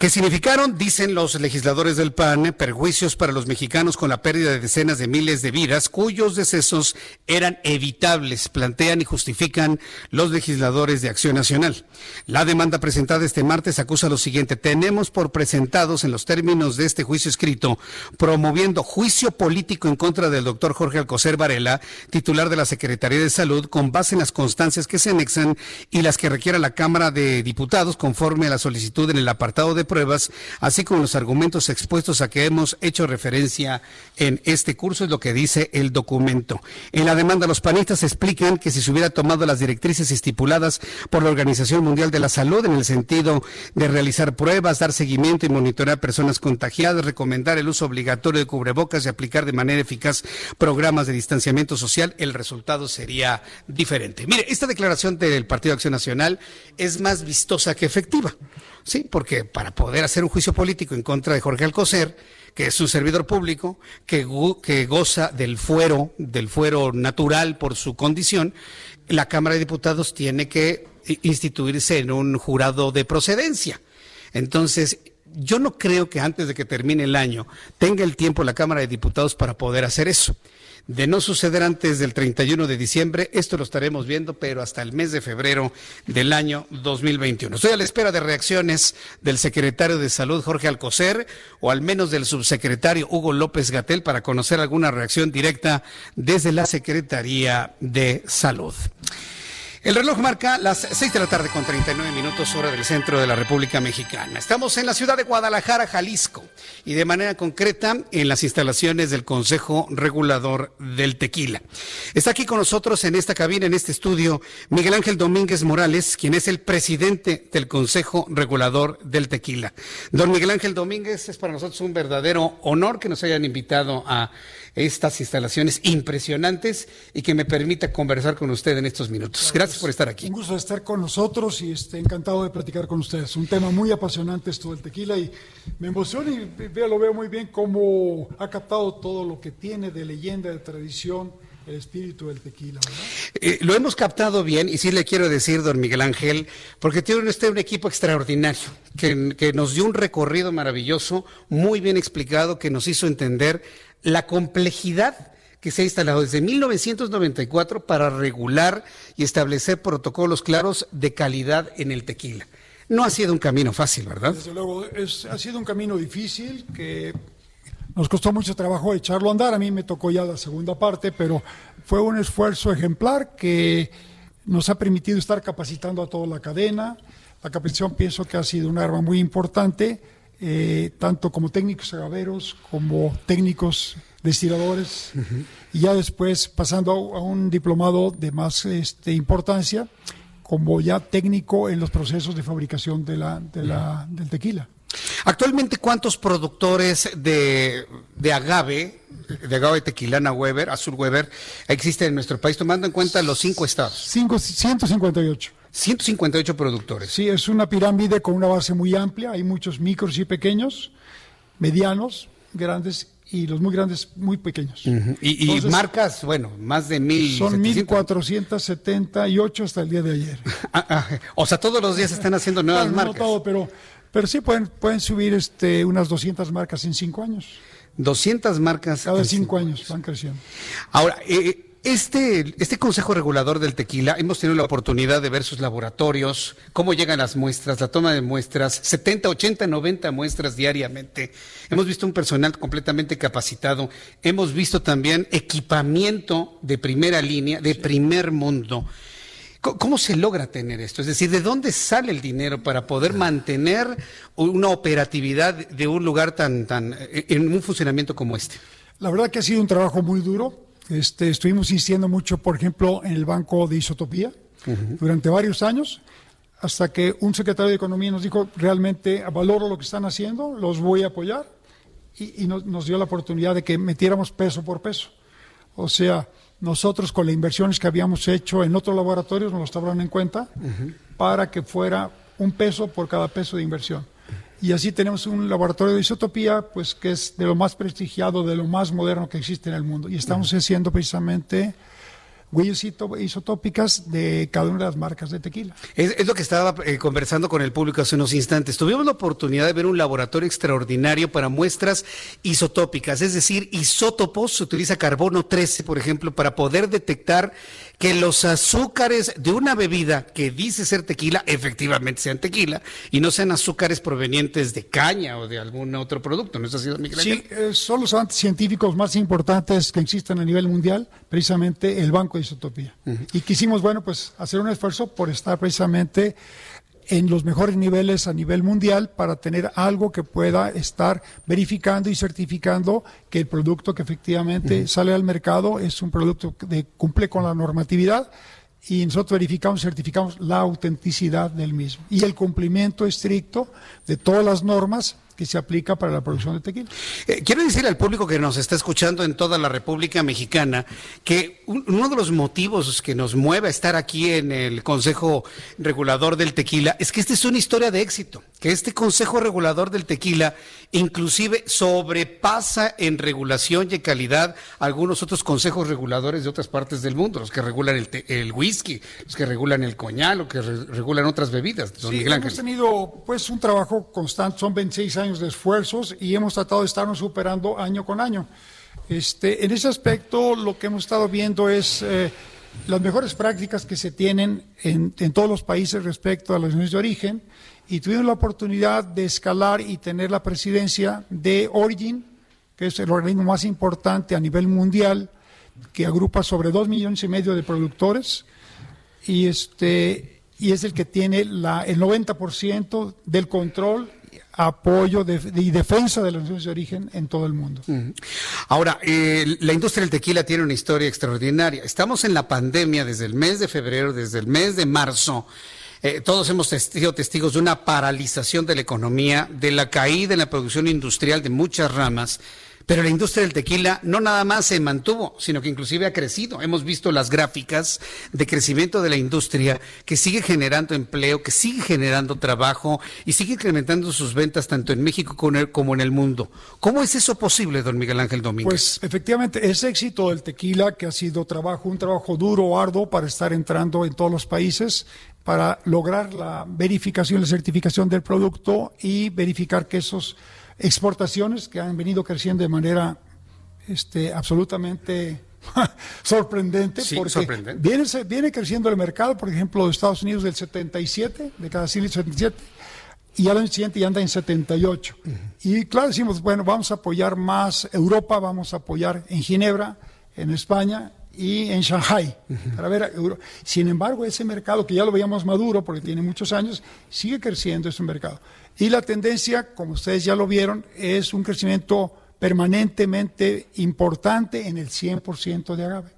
que significaron, dicen los legisladores del PAN, perjuicios para los mexicanos con la pérdida de decenas de miles de vidas cuyos decesos eran evitables, plantean y justifican los legisladores de Acción Nacional. La demanda presentada este martes acusa lo siguiente, tenemos por presentados en los términos de este juicio escrito, promoviendo juicio político en contra del doctor Jorge Alcocer Varela, titular de la Secretaría de Salud, con base en las constancias que se anexan y las que requiera la Cámara de Diputados conforme a la solicitud en el apartado de pruebas, así como los argumentos expuestos a que hemos hecho referencia en este curso, es lo que dice el documento. En la demanda, los panistas explican que si se hubiera tomado las directrices estipuladas por la Organización Mundial de la Salud en el sentido de realizar pruebas, dar seguimiento y monitorear personas contagiadas, recomendar el uso obligatorio de cubrebocas y aplicar de manera eficaz programas de distanciamiento social, el resultado sería diferente. Mire, esta declaración del Partido Acción Nacional es más vistosa que efectiva. Sí, porque para poder hacer un juicio político en contra de Jorge Alcocer, que es un servidor público, que, que goza del fuero, del fuero natural por su condición, la Cámara de Diputados tiene que instituirse en un jurado de procedencia. Entonces, yo no creo que antes de que termine el año tenga el tiempo la Cámara de Diputados para poder hacer eso. De no suceder antes del 31 de diciembre, esto lo estaremos viendo, pero hasta el mes de febrero del año 2021. Estoy a la espera de reacciones del secretario de Salud, Jorge Alcocer, o al menos del subsecretario Hugo López Gatel, para conocer alguna reacción directa desde la Secretaría de Salud. El reloj marca las 6 de la tarde con 39 minutos hora del centro de la República Mexicana. Estamos en la ciudad de Guadalajara, Jalisco, y de manera concreta en las instalaciones del Consejo Regulador del Tequila. Está aquí con nosotros en esta cabina, en este estudio, Miguel Ángel Domínguez Morales, quien es el presidente del Consejo Regulador del Tequila. Don Miguel Ángel Domínguez, es para nosotros un verdadero honor que nos hayan invitado a estas instalaciones impresionantes y que me permita conversar con usted en estos minutos. Gracias por estar aquí. Un gusto estar con nosotros y este, encantado de platicar con ustedes. Un tema muy apasionante esto del tequila y me emociona y lo veo muy bien cómo ha captado todo lo que tiene de leyenda, de tradición el espíritu del tequila. Eh, lo hemos captado bien y sí le quiero decir, don Miguel Ángel, porque tiene usted un equipo extraordinario que, que nos dio un recorrido maravilloso, muy bien explicado, que nos hizo entender la complejidad que se ha instalado desde 1994 para regular y establecer protocolos claros de calidad en el tequila. No ha sido un camino fácil, ¿verdad? Desde luego, ha sido un camino difícil que nos costó mucho trabajo echarlo a andar. A mí me tocó ya la segunda parte, pero fue un esfuerzo ejemplar que nos ha permitido estar capacitando a toda la cadena. La capacitación pienso que ha sido un arma muy importante eh, tanto como técnicos agaveros como técnicos destiladores, y ya después pasando a, un diplomado de más este, importancia, como ya técnico en los procesos de fabricación de la, del tequila. Actualmente, ¿cuántos productores de, de agave, de agave tequilana Weber, Azul Weber, existen en nuestro país, tomando en cuenta los cinco estados? Cinco, 158. 158 productores. Sí, es una pirámide con una base muy amplia. Hay muchos micros y pequeños, medianos, grandes y los muy grandes muy pequeños. y, marcas, bueno, más de mil. Son 1478 hasta el día de ayer. Ah, ah, o sea, todos los días están haciendo nuevas marcas. No todo, pero, pero sí pueden, pueden subir este, unas 200 marcas en cinco años. 200 marcas. Cada cinco años van creciendo. Ahora, eh, este, este Consejo Regulador del Tequila, hemos tenido la oportunidad de ver sus laboratorios, cómo llegan las muestras, la toma de muestras, 70, 80, 90 muestras diariamente. Hemos visto un personal completamente capacitado. Hemos visto también equipamiento de primera línea, de primer mundo. ¿Cómo se logra tener esto? Es decir, ¿de dónde sale el dinero para poder mantener una operatividad de un lugar tan, tan, en un funcionamiento como este? La verdad que ha sido un trabajo muy duro este, estuvimos insistiendo mucho, por ejemplo, en el Banco de Isotopía durante varios años, hasta que un secretario de Economía nos dijo, realmente valoro lo que están haciendo, los voy a apoyar, y, nos, dio la oportunidad de que metiéramos peso por peso. O sea, nosotros con las inversiones que habíamos hecho en otros laboratorios nos lo estaban en cuenta para que fuera un peso por cada peso de inversión. Y así tenemos un laboratorio de isotopía, pues que es de lo más prestigiado, de lo más moderno que existe en el mundo. Y estamos haciendo precisamente huellas isotópicas de cada una de las marcas de tequila. Es, lo que estaba eh, conversando con el público hace unos instantes. Tuvimos la oportunidad de ver un laboratorio extraordinario para muestras isotópicas, es decir, isótopos, se utiliza carbono 13, por ejemplo, para poder detectar que los azúcares de una bebida que dice ser tequila, efectivamente sean tequila, y no sean azúcares provenientes de caña o de algún otro producto. ¿No es así, Miguel? Sí, eh, son los científicos más importantes que existen a nivel mundial, precisamente el Banco de Isotopía. Y quisimos, bueno, pues hacer un esfuerzo por estar precisamente en los mejores niveles a nivel mundial para tener algo que pueda estar verificando y certificando que el producto que efectivamente sale al mercado es un producto que cumple con la normatividad y nosotros verificamos, certificamos la autenticidad del mismo. Y el cumplimiento estricto de todas las normas que se aplica para la producción de tequila. Eh, quiero decir al público que nos está escuchando en toda la República Mexicana que uno de los motivos que nos mueve a estar aquí en el Consejo Regulador del Tequila es que esta es una historia de éxito, que este Consejo Regulador del Tequila inclusive sobrepasa en regulación y calidad algunos otros consejos reguladores de otras partes del mundo, los que regulan el, el whisky, los que regulan el coñal, los que regulan otras bebidas. Don sí, hemos tenido pues un trabajo constante, son 26 años de esfuerzos y hemos tratado de estarnos superando año con año. Este, en ese aspecto, lo que hemos estado viendo es eh, las mejores prácticas que se tienen en, todos los países respecto a las uniones de origen y tuvimos la oportunidad de escalar y tener la presidencia de Origin, que es el organismo más importante a nivel mundial, que agrupa sobre dos millones y medio de productores y, este, y es el que tiene la, el 90% del control apoyo y defensa de las naciones de origen en todo el mundo. Ahora, eh, la industria del tequila tiene una historia extraordinaria. Estamos en la pandemia desde el mes de febrero, desde el mes de marzo. Eh, todos hemos sido testigos de una paralización de la economía, de la caída en la producción industrial de muchas ramas pero la industria del tequila no nada más se mantuvo, sino que inclusive ha crecido. Hemos visto las gráficas de crecimiento de la industria que sigue generando empleo, que sigue generando trabajo y sigue incrementando sus ventas tanto en México como en el mundo. ¿Cómo es eso posible, don Miguel Ángel Domínguez? Pues efectivamente, ese éxito del tequila, que ha sido trabajo, un trabajo duro, arduo para estar entrando en todos los países, para lograr la verificación, la certificación del producto y verificar que esos exportaciones que han venido creciendo de manera este, absolutamente sorprendente, porque Viene, viene creciendo el mercado, por ejemplo, de Estados Unidos del 77, de cada siglo 77, y al año siguiente ya anda en 78. Y claro, decimos, bueno, vamos a apoyar más Europa, vamos a apoyar en Ginebra, en España y en Shanghai, para ver Sin embargo, ese mercado que ya lo veíamos maduro porque tiene muchos años, sigue creciendo ese mercado. Y la tendencia, como ustedes ya lo vieron, es un crecimiento permanentemente importante en el 100% de agave.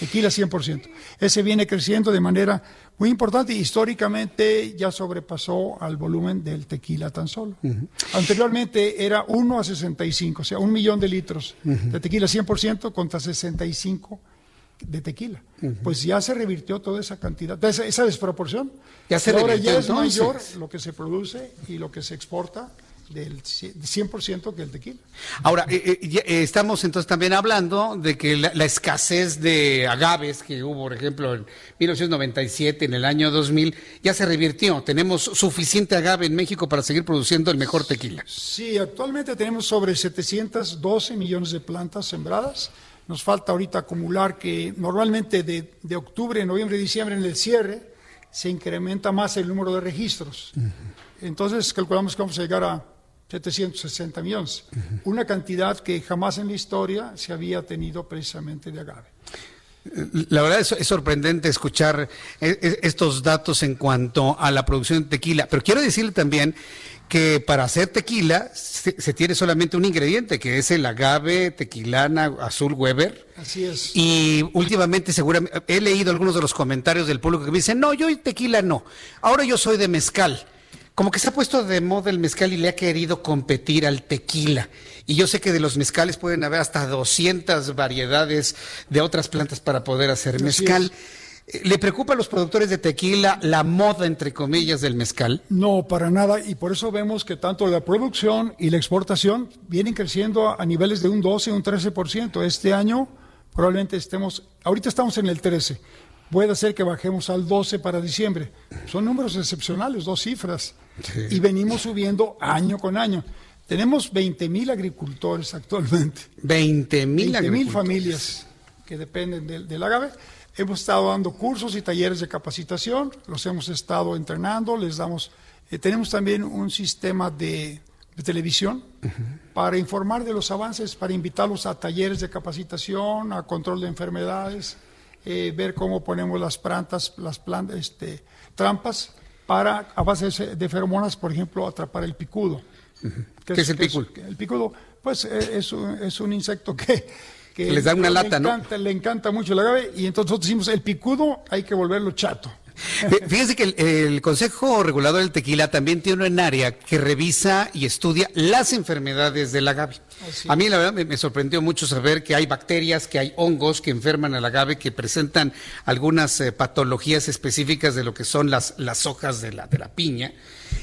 Tequila 100%. Ese viene creciendo de manera muy importante. Históricamente ya sobrepasó al volumen del tequila tan solo. Anteriormente era 1 a 65, o sea, un millón de litros de tequila 100% contra 65 de tequila. Pues ya se revirtió toda esa cantidad, esa, desproporción. Ya se ahora ya es mayor lo que se produce y lo que se exporta del 100% que el tequila. Ahora, eh, eh, eh, estamos entonces también hablando de que la, escasez de agaves que hubo, por ejemplo, en 1997, en el año 2000, ya se revirtió. Tenemos suficiente agave en México para seguir produciendo el mejor tequila. Sí, actualmente tenemos sobre 712 millones de plantas sembradas nos falta ahorita acumular que normalmente de, octubre, noviembre, diciembre en el cierre se incrementa más el número de registros. Entonces calculamos que vamos a llegar a 760 millones, una cantidad que jamás en la historia se había tenido precisamente de agave. La verdad es, es, sorprendente escuchar e, e, estos datos en cuanto a la producción de tequila, pero quiero decirle también que para hacer tequila se, tiene solamente un ingrediente, que es el agave tequilana azul Weber. Así es. Y últimamente seguramente he leído algunos de los comentarios del público que me dicen, no, yo tequila no, ahora yo soy de mezcal. Como que se ha puesto de moda el mezcal y le ha querido competir al tequila. Y yo sé que de los mezcales pueden haber hasta 200 variedades de otras plantas para poder hacer mezcal. ¿Le preocupa a los productores de tequila la moda, entre comillas, del mezcal? No, para nada. Y por eso vemos que tanto la producción y la exportación vienen creciendo a niveles de un 12 y un 13%. Este año probablemente estemos, ahorita estamos en el 13. Puede ser que bajemos al 12 para diciembre. Son números excepcionales, dos cifras. Y venimos subiendo año con año. Tenemos 20 mil agricultores actualmente. 20 mil familias que dependen del, del agave. Hemos estado dando cursos y talleres de capacitación, los hemos estado entrenando, les damos, eh, tenemos también un sistema de, televisión para informar de los avances, para invitarlos a talleres de capacitación, a control de enfermedades, eh, ver cómo ponemos las plantas, las plantas, este, trampas para, a base de feromonas, por ejemplo, atrapar el picudo. ¿Qué es el picudo? el picudo, pues eh, es un, es un insecto que, que les da una lata, ¿no? Le encanta mucho el agave y entonces nosotros decimos, el picudo hay que volverlo chato. Fíjense que el, Consejo Regulador del Tequila también tiene un área que revisa y estudia las enfermedades del agave. A mí la verdad me, sorprendió mucho saber que hay bacterias, que hay hongos que enferman al agave, que presentan algunas eh, patologías específicas de lo que son las, las hojas de la, de la piña.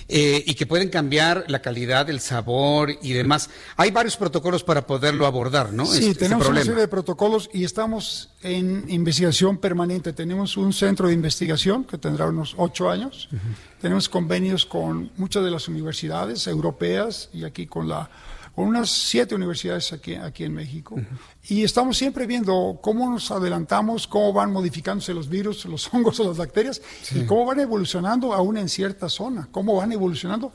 Eh, y que pueden cambiar la calidad, el sabor y demás. Hay varios protocolos para poderlo abordar, ¿no? Sí, este, tenemos una serie de protocolos y estamos en investigación permanente. Tenemos un centro de investigación que tendrá unos ocho años. Tenemos convenios con muchas de las universidades europeas y aquí con la con unas siete universidades aquí, aquí en México. Y estamos siempre viendo cómo nos adelantamos, cómo van modificándose los virus, los hongos o las bacterias, y cómo van evolucionando aún en cierta zona, cómo van evolucionando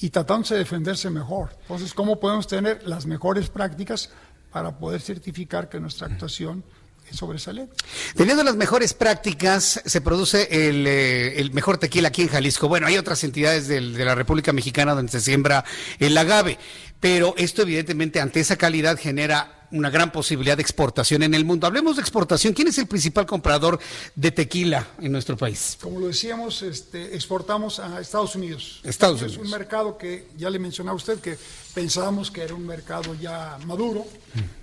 y tratándose de defenderse mejor. Entonces, cómo podemos tener las mejores prácticas para poder certificar que nuestra actuación es sobresaliente. Teniendo las mejores prácticas, se produce eh, el, mejor tequila aquí en Jalisco. Bueno, hay otras entidades de la República Mexicana donde se siembra el agave, pero esto evidentemente ante esa calidad genera una gran posibilidad de exportación en el mundo. Hablemos de exportación. ¿Quién es el principal comprador de tequila en nuestro país? Como lo decíamos, este, exportamos a Estados Unidos. Estados Unidos. Es un mercado que ya le mencionaba a usted que pensábamos que era un mercado ya maduro.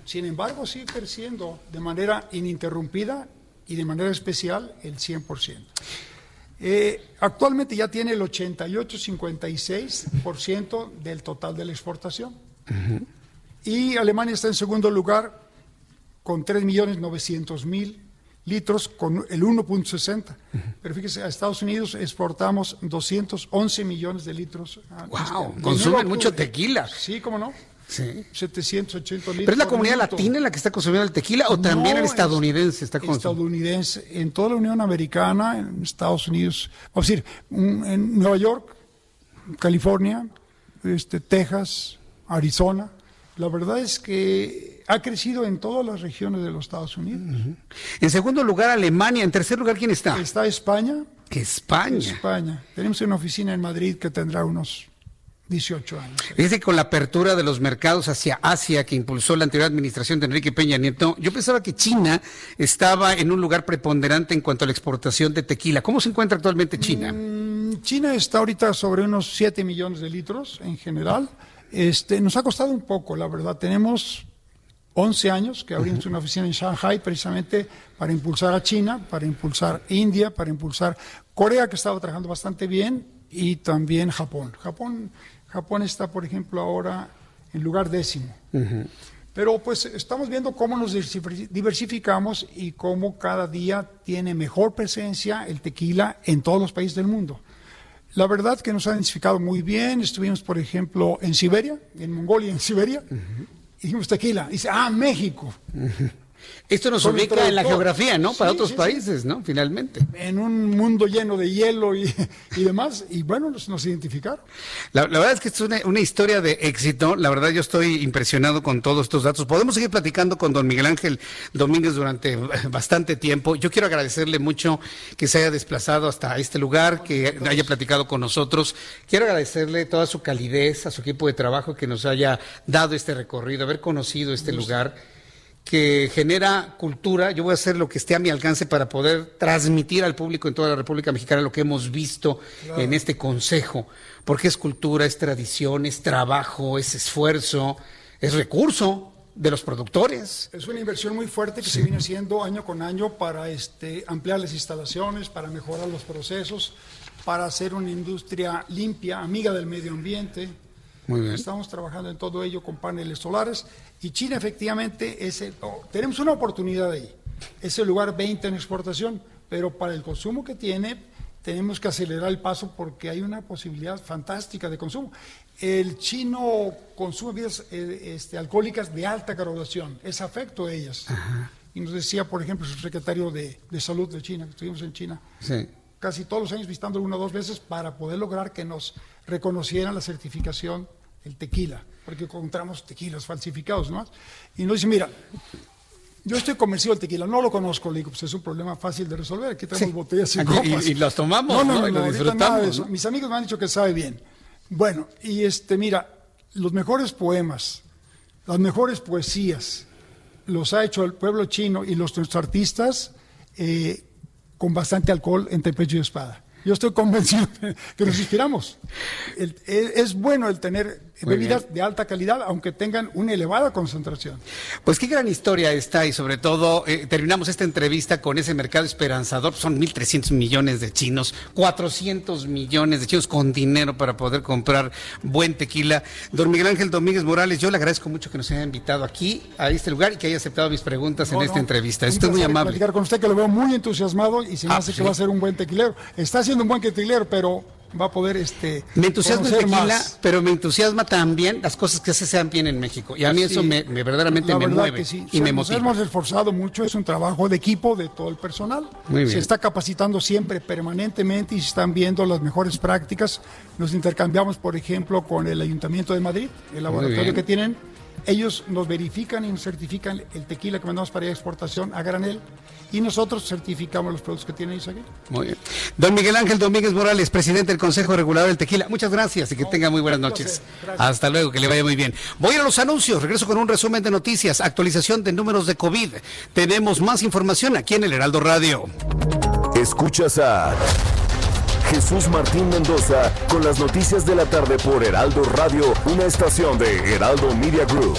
Sin embargo, sigue creciendo de manera ininterrumpida y de manera especial el 100%. Eh, actualmente ya tiene el 88-56% del total de la exportación. Y Alemania está en segundo lugar con 3.900.000 litros, con el 1.60. Pero fíjese, a Estados Unidos exportamos 211 millones de litros. ¡Wow! Consumen mucho tequila. Sí, ¿cómo no? Sí. 780 litros. ¿Pero es la comunidad latina la que está consumiendo el tequila o también el estadounidense está consumiendo? Estadounidense. En toda la Unión Americana, en Estados Unidos, vamos a decir, en Nueva York, California, este, Texas, Arizona. La verdad es que ha crecido en todas las regiones de los Estados Unidos. En segundo lugar, Alemania. En tercer lugar, ¿quién está? Está España. España. España. Tenemos una oficina en Madrid que tendrá unos 18 años. Fíjese con la apertura de los mercados hacia Asia que impulsó la anterior administración de Enrique Peña Nieto, yo pensaba que China estaba en un lugar preponderante en cuanto a la exportación de tequila. ¿Cómo se encuentra actualmente China? Mm, China está ahorita sobre unos 7 millones de litros en general. Este, nos ha costado un poco, la verdad. Tenemos 11 años que abrimos una oficina en Shanghai precisamente para impulsar a China, para impulsar India, para impulsar Corea, que estaba trabajando bastante bien, y también Japón. Japón Japón está, por ejemplo, ahora en lugar décimo. Pero pues estamos viendo cómo nos diversificamos y cómo cada día tiene mejor presencia el tequila en todos los países del mundo. La verdad que nos ha identificado muy bien. Estuvimos, por ejemplo, en Siberia, en Mongolia, en Siberia, y dijimos tequila. dice, ah, México. Esto nos ubica en la geografía, ¿no? Para otros países, ¿no? Finalmente. En un mundo lleno de hielo y, demás, y bueno, nos, nos identificaron. La, verdad es que es una, una, historia de éxito. La verdad, yo estoy impresionado con todos estos datos. Podemos seguir platicando con don Miguel Ángel Domínguez durante bastante tiempo. Yo quiero agradecerle mucho que se haya desplazado hasta este lugar, que haya platicado con nosotros. Quiero agradecerle toda su calidez, a su equipo de trabajo que nos haya dado este recorrido, haber conocido este lugar que genera cultura. Yo voy a hacer lo que esté a mi alcance para poder transmitir al público en toda la República Mexicana lo que hemos visto en este consejo, porque es cultura, es tradición, es trabajo, es esfuerzo, es recurso de los productores. Es una inversión muy fuerte que se viene haciendo año con año para este, ampliar las instalaciones, para mejorar los procesos, para hacer una industria limpia, amiga del medio ambiente. Estamos trabajando en todo ello con paneles solares y China efectivamente es oh, tenemos una oportunidad ahí. Es el lugar 20 en exportación, pero para el consumo que tiene tenemos que acelerar el paso porque hay una posibilidad fantástica de consumo. El chino consume bebidas eh, este, alcohólicas de alta graduación, es afecto a ellas. Y nos decía, por ejemplo, su secretario de, de Salud de China, que estuvimos en China, casi todos los años visitando una o dos veces para poder lograr que nos reconocieran la certificación el tequila, porque encontramos tequilas falsificados, ¿no? Y nos dice, mira, yo estoy convencido del tequila, no lo conozco, le digo, pues es un problema fácil de resolver. Aquí tenemos botellas y copas. y- y los tomamos, No, no, ¿no? no, disfrutamos, eso. ¿no? Mis amigos me han dicho que sabe bien. Bueno, y este, mira, los mejores poemas, las mejores poesías, los ha hecho el pueblo chino y los nuestros artistas eh, con bastante alcohol entre pecho y espada. Yo estoy convencido que nos inspiramos. El- es, es bueno el tener Muy bebidas de alta calidad, aunque tengan una elevada concentración. Pues qué gran historia está y sobre todo eh, terminamos esta entrevista con ese mercado esperanzador. Son 1.300 millones de chinos, 400 millones de chinos con dinero para poder comprar buen tequila. Don Miguel Ángel Domínguez Morales, yo le agradezco mucho que nos haya invitado aquí a este lugar y que haya aceptado mis preguntas en No, esta entrevista. Estoy muy amable. platicar con usted, que lo veo muy entusiasmado y se me Ah, hace que va a sí. ser un buen tequilero. Está siendo un buen tequilero, pero va a poder este Me entusiasma el tequila, más. pero me entusiasma también las cosas que se sean bien en México. Y a mí Así, eso me, me verdaderamente me verdad mueve sí. y O me sea, nos motiva. hemos esforzado mucho, es un trabajo de equipo de todo el personal. Muy bien. Se está capacitando siempre, permanentemente, y se están viendo las mejores prácticas. Nos intercambiamos, por ejemplo, con el Ayuntamiento de Madrid, el laboratorio que tienen. Ellos nos verifican y nos certifican el tequila que mandamos para exportación a granel y nosotros certificamos los productos que tienen ellos aquí. Muy bien. Don Miguel Ángel Domínguez Morales, presidente del Consejo Regulador del Tequila. Muchas gracias y que tenga muy buenas noches. Hasta luego, que le vaya muy bien. Voy a los anuncios, regreso con un resumen de noticias, actualización de números de COVID. Tenemos más información aquí en el Heraldo Radio. Escuchas a Jesús Martín Mendoza con las noticias de la tarde por Heraldo Radio, una estación de Heraldo Media Group.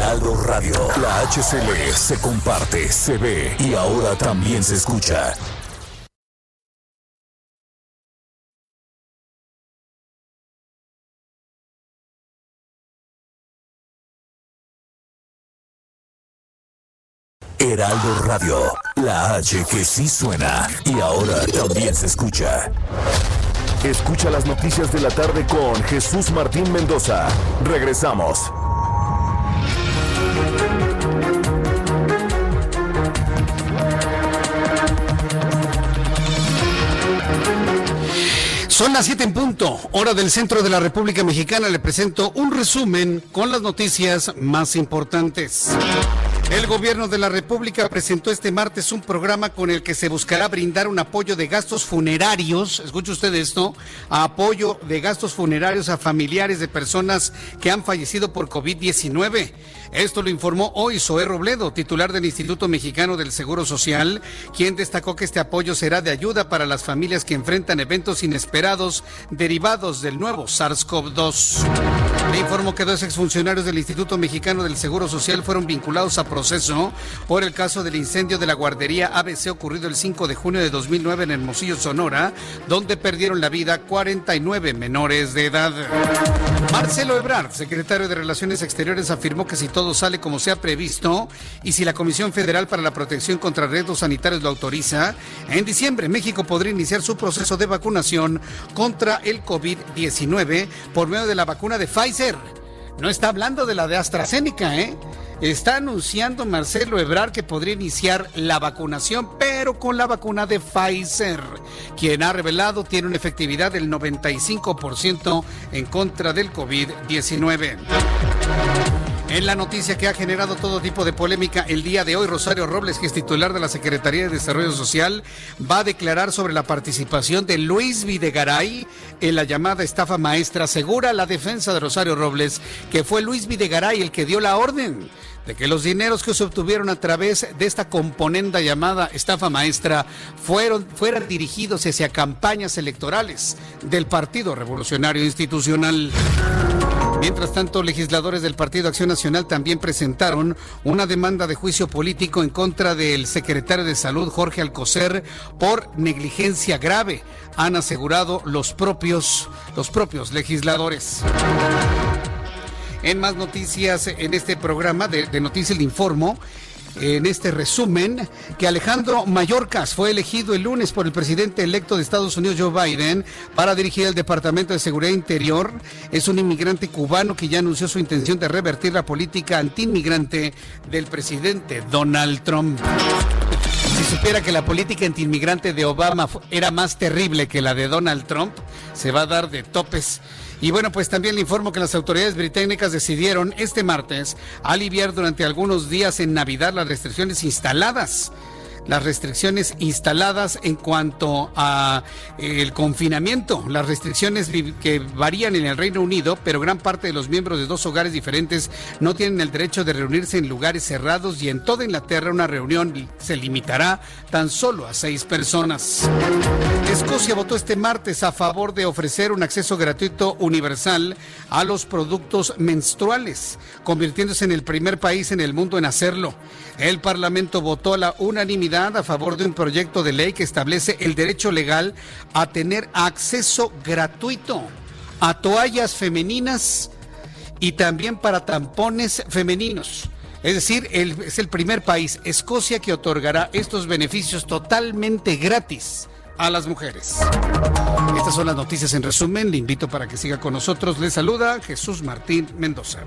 Heraldo Radio, la HCL se comparte, se ve y ahora también se escucha. Heraldo Radio, la H que sí suena y ahora también se escucha. Escucha las noticias de la tarde con Jesús Martín Mendoza. Regresamos. Son las 7 en punto, hora del centro de la República Mexicana. Le presento un resumen con las noticias más importantes. El gobierno de la República presentó este martes un programa con el que se buscará brindar un apoyo de gastos funerarios, escuche usted esto, apoyo de gastos funerarios a familiares de personas que han fallecido por COVID-19. Esto lo informó hoy Zoé Robledo, titular del Instituto Mexicano del Seguro Social, quien destacó que este apoyo será de ayuda para las familias que enfrentan eventos inesperados derivados del nuevo SARS-CoV-2. Le informó que dos exfuncionarios del Instituto Mexicano del Seguro Social fueron vinculados a proceso por el caso del incendio de la guardería ABC ocurrido el 5 de junio de 2009 en Hermosillo, Sonora, donde perdieron la vida 49 menores de edad. Marcelo Ebrard, secretario de Relaciones Exteriores, afirmó que si todo sale como se ha previsto y si la Comisión Federal para la Protección contra Riesgos Sanitarios lo autoriza, en diciembre México podría iniciar su proceso de vacunación contra el COVID-19 por medio de la vacuna de Pfizer. No está hablando de la de AstraZeneca, ¿eh? Está anunciando Marcelo Ebrard que podría iniciar la vacunación, pero con la vacuna de Pfizer, quien ha revelado tiene una efectividad del 95% en contra del COVID-19. En la noticia que ha generado todo tipo de polémica el día de hoy, Rosario Robles, que es titular de la Secretaría de Desarrollo Social, va a declarar sobre la participación de Luis Videgaray en la llamada estafa maestra. Asegura la defensa de Rosario Robles que fue Luis Videgaray el que dio la orden de que los dineros que se obtuvieron a través de esta componenda llamada estafa maestra fueron, fueran dirigidos hacia campañas electorales del Partido Revolucionario Institucional. Mientras tanto, legisladores del Partido Acción Nacional también presentaron una demanda de juicio político en contra del secretario de Salud, Jorge Alcocer, por negligencia grave, han asegurado los propios, los propios legisladores. En más noticias en este programa de, de Noticias le informo. En este resumen, que Alejandro Mayorkas fue elegido el lunes por el presidente electo de Estados Unidos, Joe Biden, para dirigir el Departamento de Seguridad Interior. Es un inmigrante cubano que ya anunció su intención de revertir la política antiinmigrante del presidente Donald Trump. Si supiera que la política antiinmigrante de Obama era más terrible que la de Donald Trump, se va a dar de topes. Y bueno, pues también le informo que las autoridades británicas decidieron este martes aliviar durante algunos días en Navidad las restricciones instaladas las restricciones instaladas en cuanto a eh, el confinamiento, las restricciones que varían en el Reino Unido, pero gran parte de los miembros de dos hogares diferentes no tienen el derecho de reunirse en lugares cerrados y en toda Inglaterra una reunión se limitará tan solo a seis personas. Escocia votó este martes a favor de ofrecer un acceso gratuito universal a los productos menstruales, convirtiéndose en el primer país en el mundo en hacerlo. El Parlamento votó a la unanimidad a favor de un proyecto de ley que establece el derecho legal a tener acceso gratuito a toallas femeninas y también para tampones femeninos. Es decir, es el primer país, Escocia, que otorgará estos beneficios totalmente gratis a las mujeres. Estas son las noticias en resumen. Le invito para que siga con nosotros. Le saluda Jesús Martín Mendoza.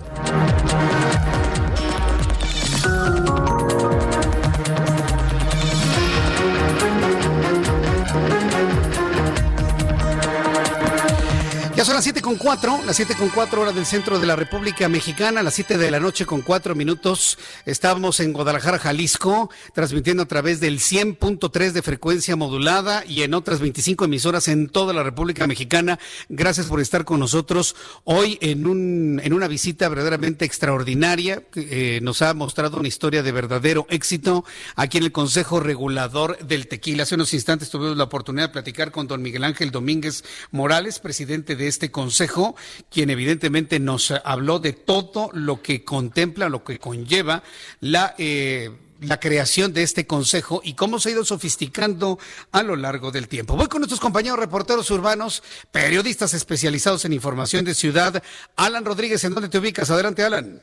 Ya son las 7 con 4, las 7 con 4 horas del centro de la República Mexicana, las 7 de la noche con 4 minutos. Estamos en Guadalajara, Jalisco, transmitiendo a través del 100.3 de frecuencia modulada y en otras 25 emisoras en toda la República Mexicana. Gracias por estar con nosotros hoy en, un, en una visita verdaderamente extraordinaria. Eh, nos ha mostrado una historia de verdadero éxito aquí en el Consejo Regulador del Tequila. Hace unos instantes tuvimos la oportunidad de platicar con don Miguel Ángel Domínguez Morales, presidente de este consejo, quien evidentemente nos habló de todo lo que contempla, lo que conlleva la... Eh, la creación de este consejo y cómo se ha ido sofisticando a lo largo del tiempo. Voy con nuestros compañeros reporteros urbanos, periodistas especializados en información de ciudad. Alan Rodríguez, ¿en dónde te ubicas? Adelante, Alan.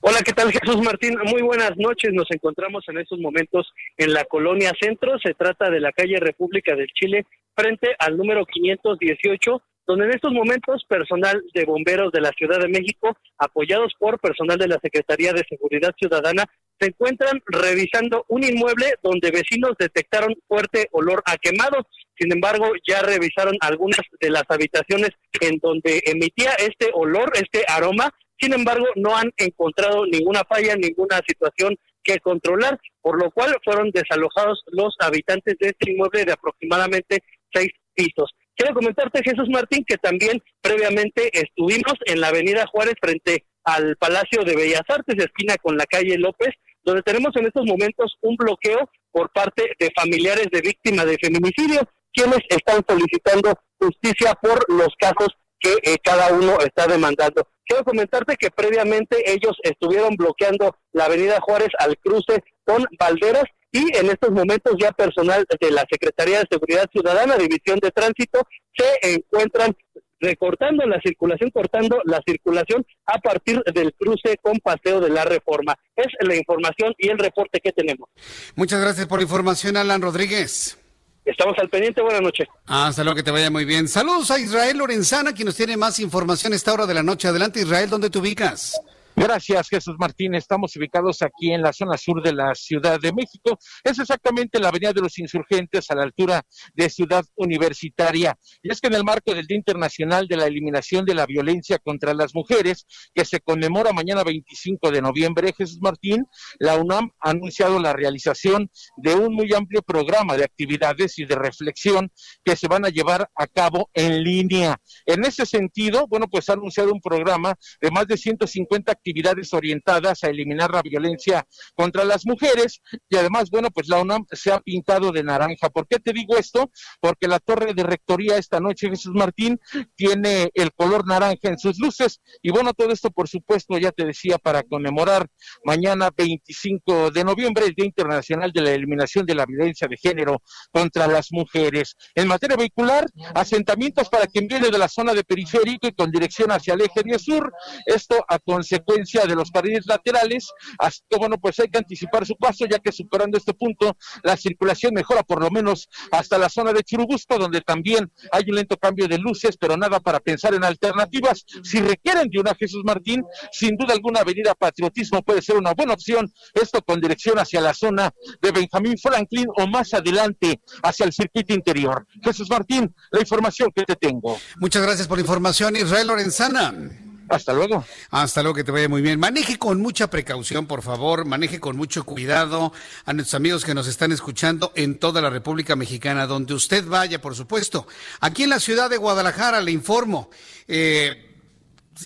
Hola, ¿qué tal Jesús Martín? Muy buenas noches. Nos encontramos en estos momentos en la colonia Centro. Se trata de la calle República del Chile frente al número 518 donde en estos momentos personal de bomberos de la Ciudad de México, apoyados por personal de la Secretaría de Seguridad Ciudadana, se encuentran revisando un inmueble donde vecinos detectaron fuerte olor a quemado. Sin embargo, ya revisaron algunas de las habitaciones en donde emitía este olor, este aroma. Sin embargo, no han encontrado ninguna falla, ninguna situación que controlar, por lo cual fueron desalojados los habitantes de este inmueble de aproximadamente seis pisos. Quiero comentarte, Jesús Martín, que también previamente estuvimos en la Avenida Juárez frente al Palacio de Bellas Artes, esquina con la calle López, donde tenemos en estos momentos un bloqueo por parte de familiares de víctimas de feminicidio, quienes están solicitando justicia por los casos que eh, cada uno está demandando. Quiero comentarte que previamente ellos estuvieron bloqueando la Avenida Juárez al cruce con Valderas y en estos momentos ya personal de la Secretaría de Seguridad Ciudadana, División de Tránsito, se encuentran recortando la circulación, cortando la circulación a partir del cruce con Paseo de la Reforma. Es la información y el reporte que tenemos. Muchas gracias por la información, Alan Rodríguez. Estamos al pendiente, buenas noches. Hasta luego, que te vaya muy bien. Saludos a Israel Lorenzana, quien nos tiene más información a esta hora de la noche. Adelante, Israel, ¿dónde te ubicas? Gracias, Jesús Martín. Estamos ubicados aquí en la zona sur de la Ciudad de México. Es exactamente la Avenida de los Insurgentes a la altura de Ciudad Universitaria. Y es que en el marco del Día Internacional de la Eliminación de la Violencia contra las Mujeres, que se conmemora mañana 25 de noviembre, Jesús Martín, la UNAM ha anunciado la realización de un muy amplio programa de actividades y de reflexión que se van a llevar a cabo en línea. En ese sentido, bueno, pues ha anunciado un programa de más de 150 actividades orientadas a eliminar la violencia contra las mujeres y además, bueno, pues la UNAM se ha pintado de naranja. ¿Por qué te digo esto? Porque la torre de rectoría esta noche, Jesús Martín, tiene el color naranja en sus luces y bueno, todo esto por supuesto, ya te decía, para conmemorar mañana 25 de noviembre, el Día Internacional de la Eliminación de la Violencia de Género contra las Mujeres. En materia vehicular, asentamientos para quien viene de la zona de periférico y con dirección hacia el eje de sur, esto a consecuencia de los carriles laterales, así que bueno, pues hay que anticipar su paso, ya que superando este punto, la circulación mejora por lo menos hasta la zona de Churubusco, donde también hay un lento cambio de luces, pero nada para pensar en alternativas. Si requieren de una Jesús Martín, sin duda alguna Avenida Patriotismo puede ser una buena opción, esto con dirección hacia la zona de Benjamín Franklin o más adelante hacia el circuito interior. Jesús Martín, la información que te tengo. Muchas gracias por la información, Israel Lorenzana. Hasta luego. Hasta luego, que te vaya muy bien. Maneje con mucha precaución, por favor. Maneje con mucho cuidado a nuestros amigos que nos están escuchando en toda la República Mexicana, donde usted vaya, por supuesto. Aquí en la ciudad de Guadalajara, le informo. Eh,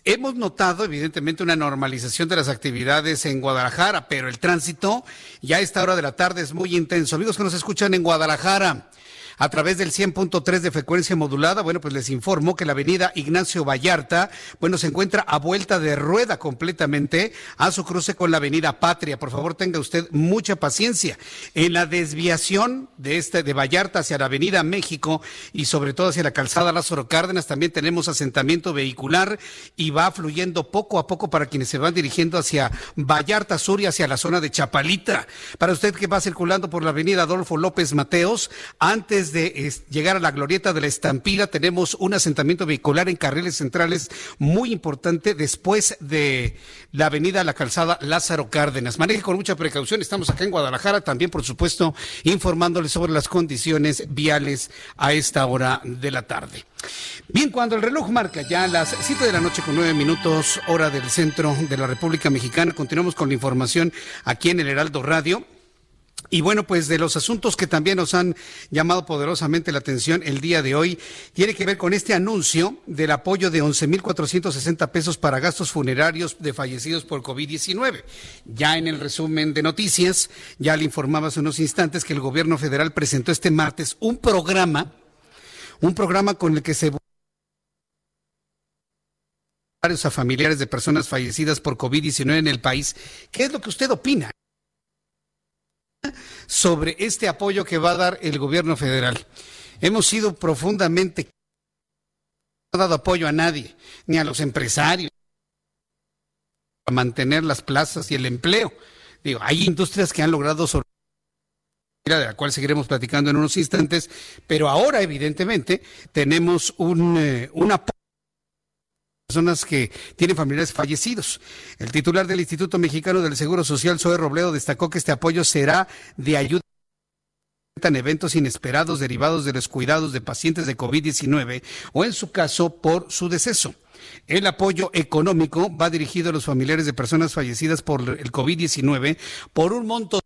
Hemos notado, evidentemente, una normalización de las actividades en Guadalajara, pero el tránsito ya a esta hora de la tarde es muy intenso. Amigos que nos escuchan en Guadalajara, a través del 100.3 de frecuencia modulada. Bueno, pues les informo que la avenida Ignacio Vallarta, bueno, se encuentra a vuelta de rueda completamente a su cruce con la avenida Patria. Por favor, tenga usted mucha paciencia. En la desviación de este de Vallarta hacia la avenida México y sobre todo hacia la calzada Lázaro Cárdenas también tenemos asentamiento vehicular y va fluyendo poco a poco para quienes se van dirigiendo hacia Vallarta Sur y hacia la zona de Chapalita. Para usted que va circulando por la avenida Adolfo López Mateos, antes de llegar a la glorieta de la estampida, tenemos un asentamiento vehicular en carriles centrales muy importante después de la avenida La Calzada Lázaro Cárdenas. Maneje con mucha precaución, estamos acá en Guadalajara, también por supuesto informándoles sobre las condiciones viales a esta hora de la tarde. Bien, cuando el reloj marca ya las 7 de la noche con 9 minutos, hora del centro de la República Mexicana, continuamos con la información aquí en el Heraldo Radio. Y bueno, pues de los asuntos que también nos han llamado poderosamente la atención el día de hoy, tiene que ver con este anuncio del apoyo de 11.460 pesos para gastos funerarios de fallecidos por COVID-19. Ya en el resumen de noticias, ya le informaba unos instantes que el gobierno federal presentó este martes un programa, un programa con el que se a familiares de personas fallecidas por COVID-19 en el país. ¿Qué es lo que usted opina? Sobre este apoyo que va a dar el gobierno federal. Hemos sido profundamente no ha dado apoyo a nadie, ni a los empresarios, a mantener las plazas y el empleo. Digo, hay industrias que han logrado sobre de la cual seguiremos platicando en unos instantes, pero ahora evidentemente tenemos un, eh, un apoyo personas que tienen familiares fallecidos. El titular del Instituto Mexicano del Seguro Social, Zoe Robledo, destacó que este apoyo será de ayuda en eventos inesperados derivados de los cuidados de pacientes de COVID-19 o en su caso por su deceso. El apoyo económico va dirigido a los familiares de personas fallecidas por el COVID-19 por un monto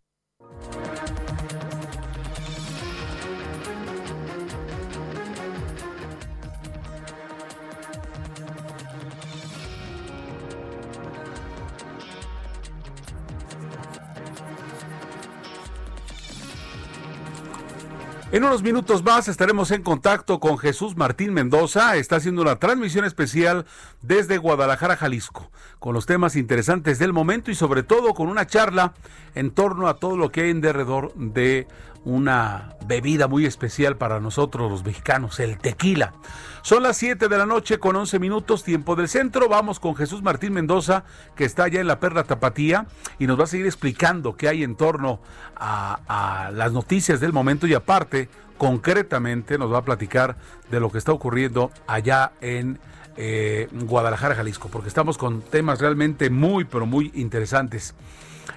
En unos minutos más estaremos en contacto con Jesús Martín Mendoza. Está haciendo una transmisión especial desde Guadalajara, Jalisco, con los temas interesantes del momento y sobre todo con una charla en torno a todo lo que hay en derredor de una bebida muy especial para nosotros los mexicanos, el tequila. Son las 7 de la noche con 11 minutos, tiempo del centro. Vamos con Jesús Martín Mendoza, que está allá en la Perla Tapatía y nos va a seguir explicando qué hay en torno a, las noticias del momento y aparte, concretamente, nos va a platicar de lo que está ocurriendo allá en eh, Guadalajara, Jalisco, porque estamos con temas realmente muy, pero muy interesantes.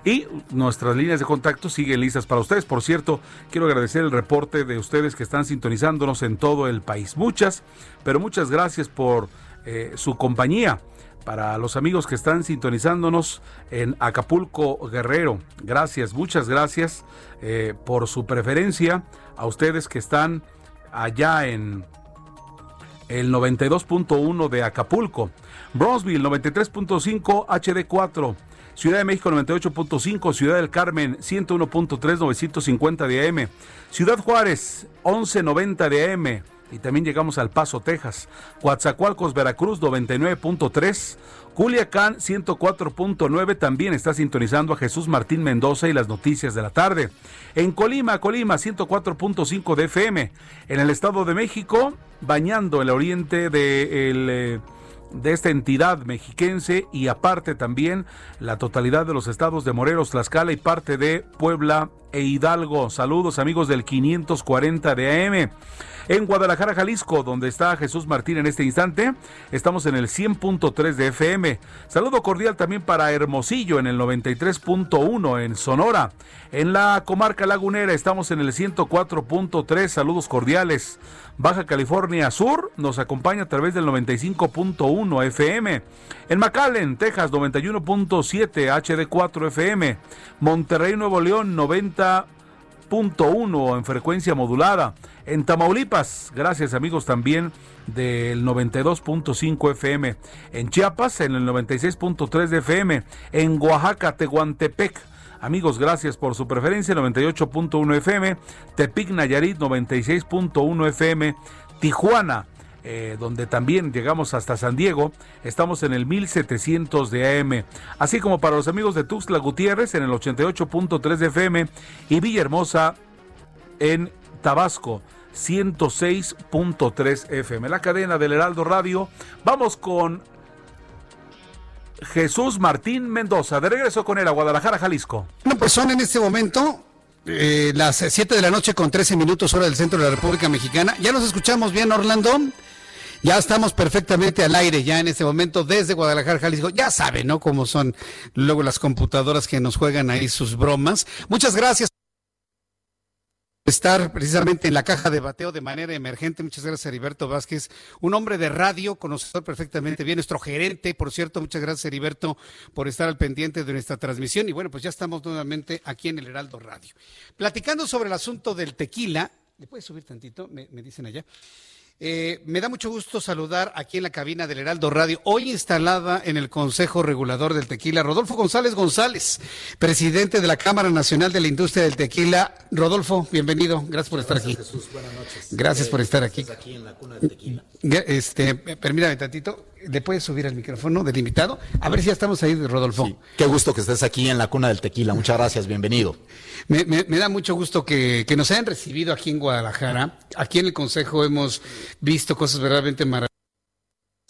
Y nuestras líneas de contacto siguen listas para ustedes. Por cierto, quiero agradecer el reporte de ustedes que están sintonizándonos en todo el país. Muchas, pero muchas gracias por eh, su compañía. Para los amigos que están sintonizándonos en Acapulco Guerrero, gracias, muchas gracias eh, por su preferencia. A ustedes que están allá en el 92.1 de Acapulco, Bronzeville 93.5 HD4. Ciudad de México 98.5, Ciudad del Carmen 101.3, 950 de AM, Ciudad Juárez 1190 de AM y también llegamos al Paso, Texas, Coatzacoalcos, Veracruz 99.3, Culiacán 104.9 también está sintonizando a Jesús Martín Mendoza y las noticias de la tarde. En Colima, Colima 104.5 de FM. En el Estado de México, bañando el oriente del... De de esta entidad mexiquense y aparte también la totalidad de los estados de Morelos, Tlaxcala y parte de Puebla e Hidalgo. Saludos amigos del 540 de AM. En Guadalajara, Jalisco, donde está Jesús Martín en este instante, estamos en el 100.3 de FM. Saludo cordial también para Hermosillo en el 93.1 en Sonora. En la comarca lagunera estamos en el 104.3. Saludos cordiales. Baja California Sur nos acompaña a través del 95.1 FM. En McAllen, Texas, 91.7 HD4 FM. Monterrey, Nuevo León, 90.1 en frecuencia modulada. En Tamaulipas, gracias amigos también del 92.5 FM. En Chiapas, en el 96.3 de FM. En Oaxaca, Tehuantepec. Amigos, gracias por su preferencia, 98.1 FM, Tepic Nayarit 96.1 FM, Tijuana, eh, donde también llegamos hasta San Diego, estamos en el 1700 de AM, así como para los amigos de Tuxtla Gutiérrez en el 88.3 de FM y Villahermosa en Tabasco. 106.3 FM, la cadena del Heraldo Radio. Vamos con Jesús Martín Mendoza. De regreso con él a Guadalajara, Jalisco. Una persona en este momento, eh, las 7 de la noche con 13 minutos hora del centro de la República Mexicana. Ya nos escuchamos bien, Orlando. Ya estamos perfectamente al aire ya en este momento desde Guadalajara, Jalisco. Ya saben, ¿no? Cómo son luego las computadoras que nos juegan ahí sus bromas. Muchas gracias estar precisamente en la caja de bateo de manera emergente. Muchas gracias, Heriberto Vázquez, un hombre de radio, conocedor perfectamente bien, nuestro gerente, por cierto. Muchas gracias, Heriberto, por estar al pendiente de nuestra transmisión. Y bueno, pues ya estamos nuevamente aquí en el Heraldo Radio. Platicando sobre el asunto del tequila, ¿le puedes subir tantito? Me dicen allá. Eh, me da mucho gusto saludar aquí en la cabina del Heraldo Radio, hoy instalada en el Consejo Regulador del Tequila, Rodolfo González González, presidente de la Cámara Nacional de la Industria del Tequila. Rodolfo, bienvenido, gracias por estar aquí. Jesús, buenas noches. Gracias por estar aquí. aquí en la cuna del tequila. Este, permítame tantito, ¿le puedes subir al micrófono del invitado? A ver si ya estamos ahí, Rodolfo. Sí. Qué gusto que estés aquí en la cuna del tequila, muchas gracias, bienvenido. Me, me, me da mucho gusto que, que, nos hayan recibido aquí en Guadalajara. Aquí en el Consejo hemos visto cosas verdaderamente maravillosas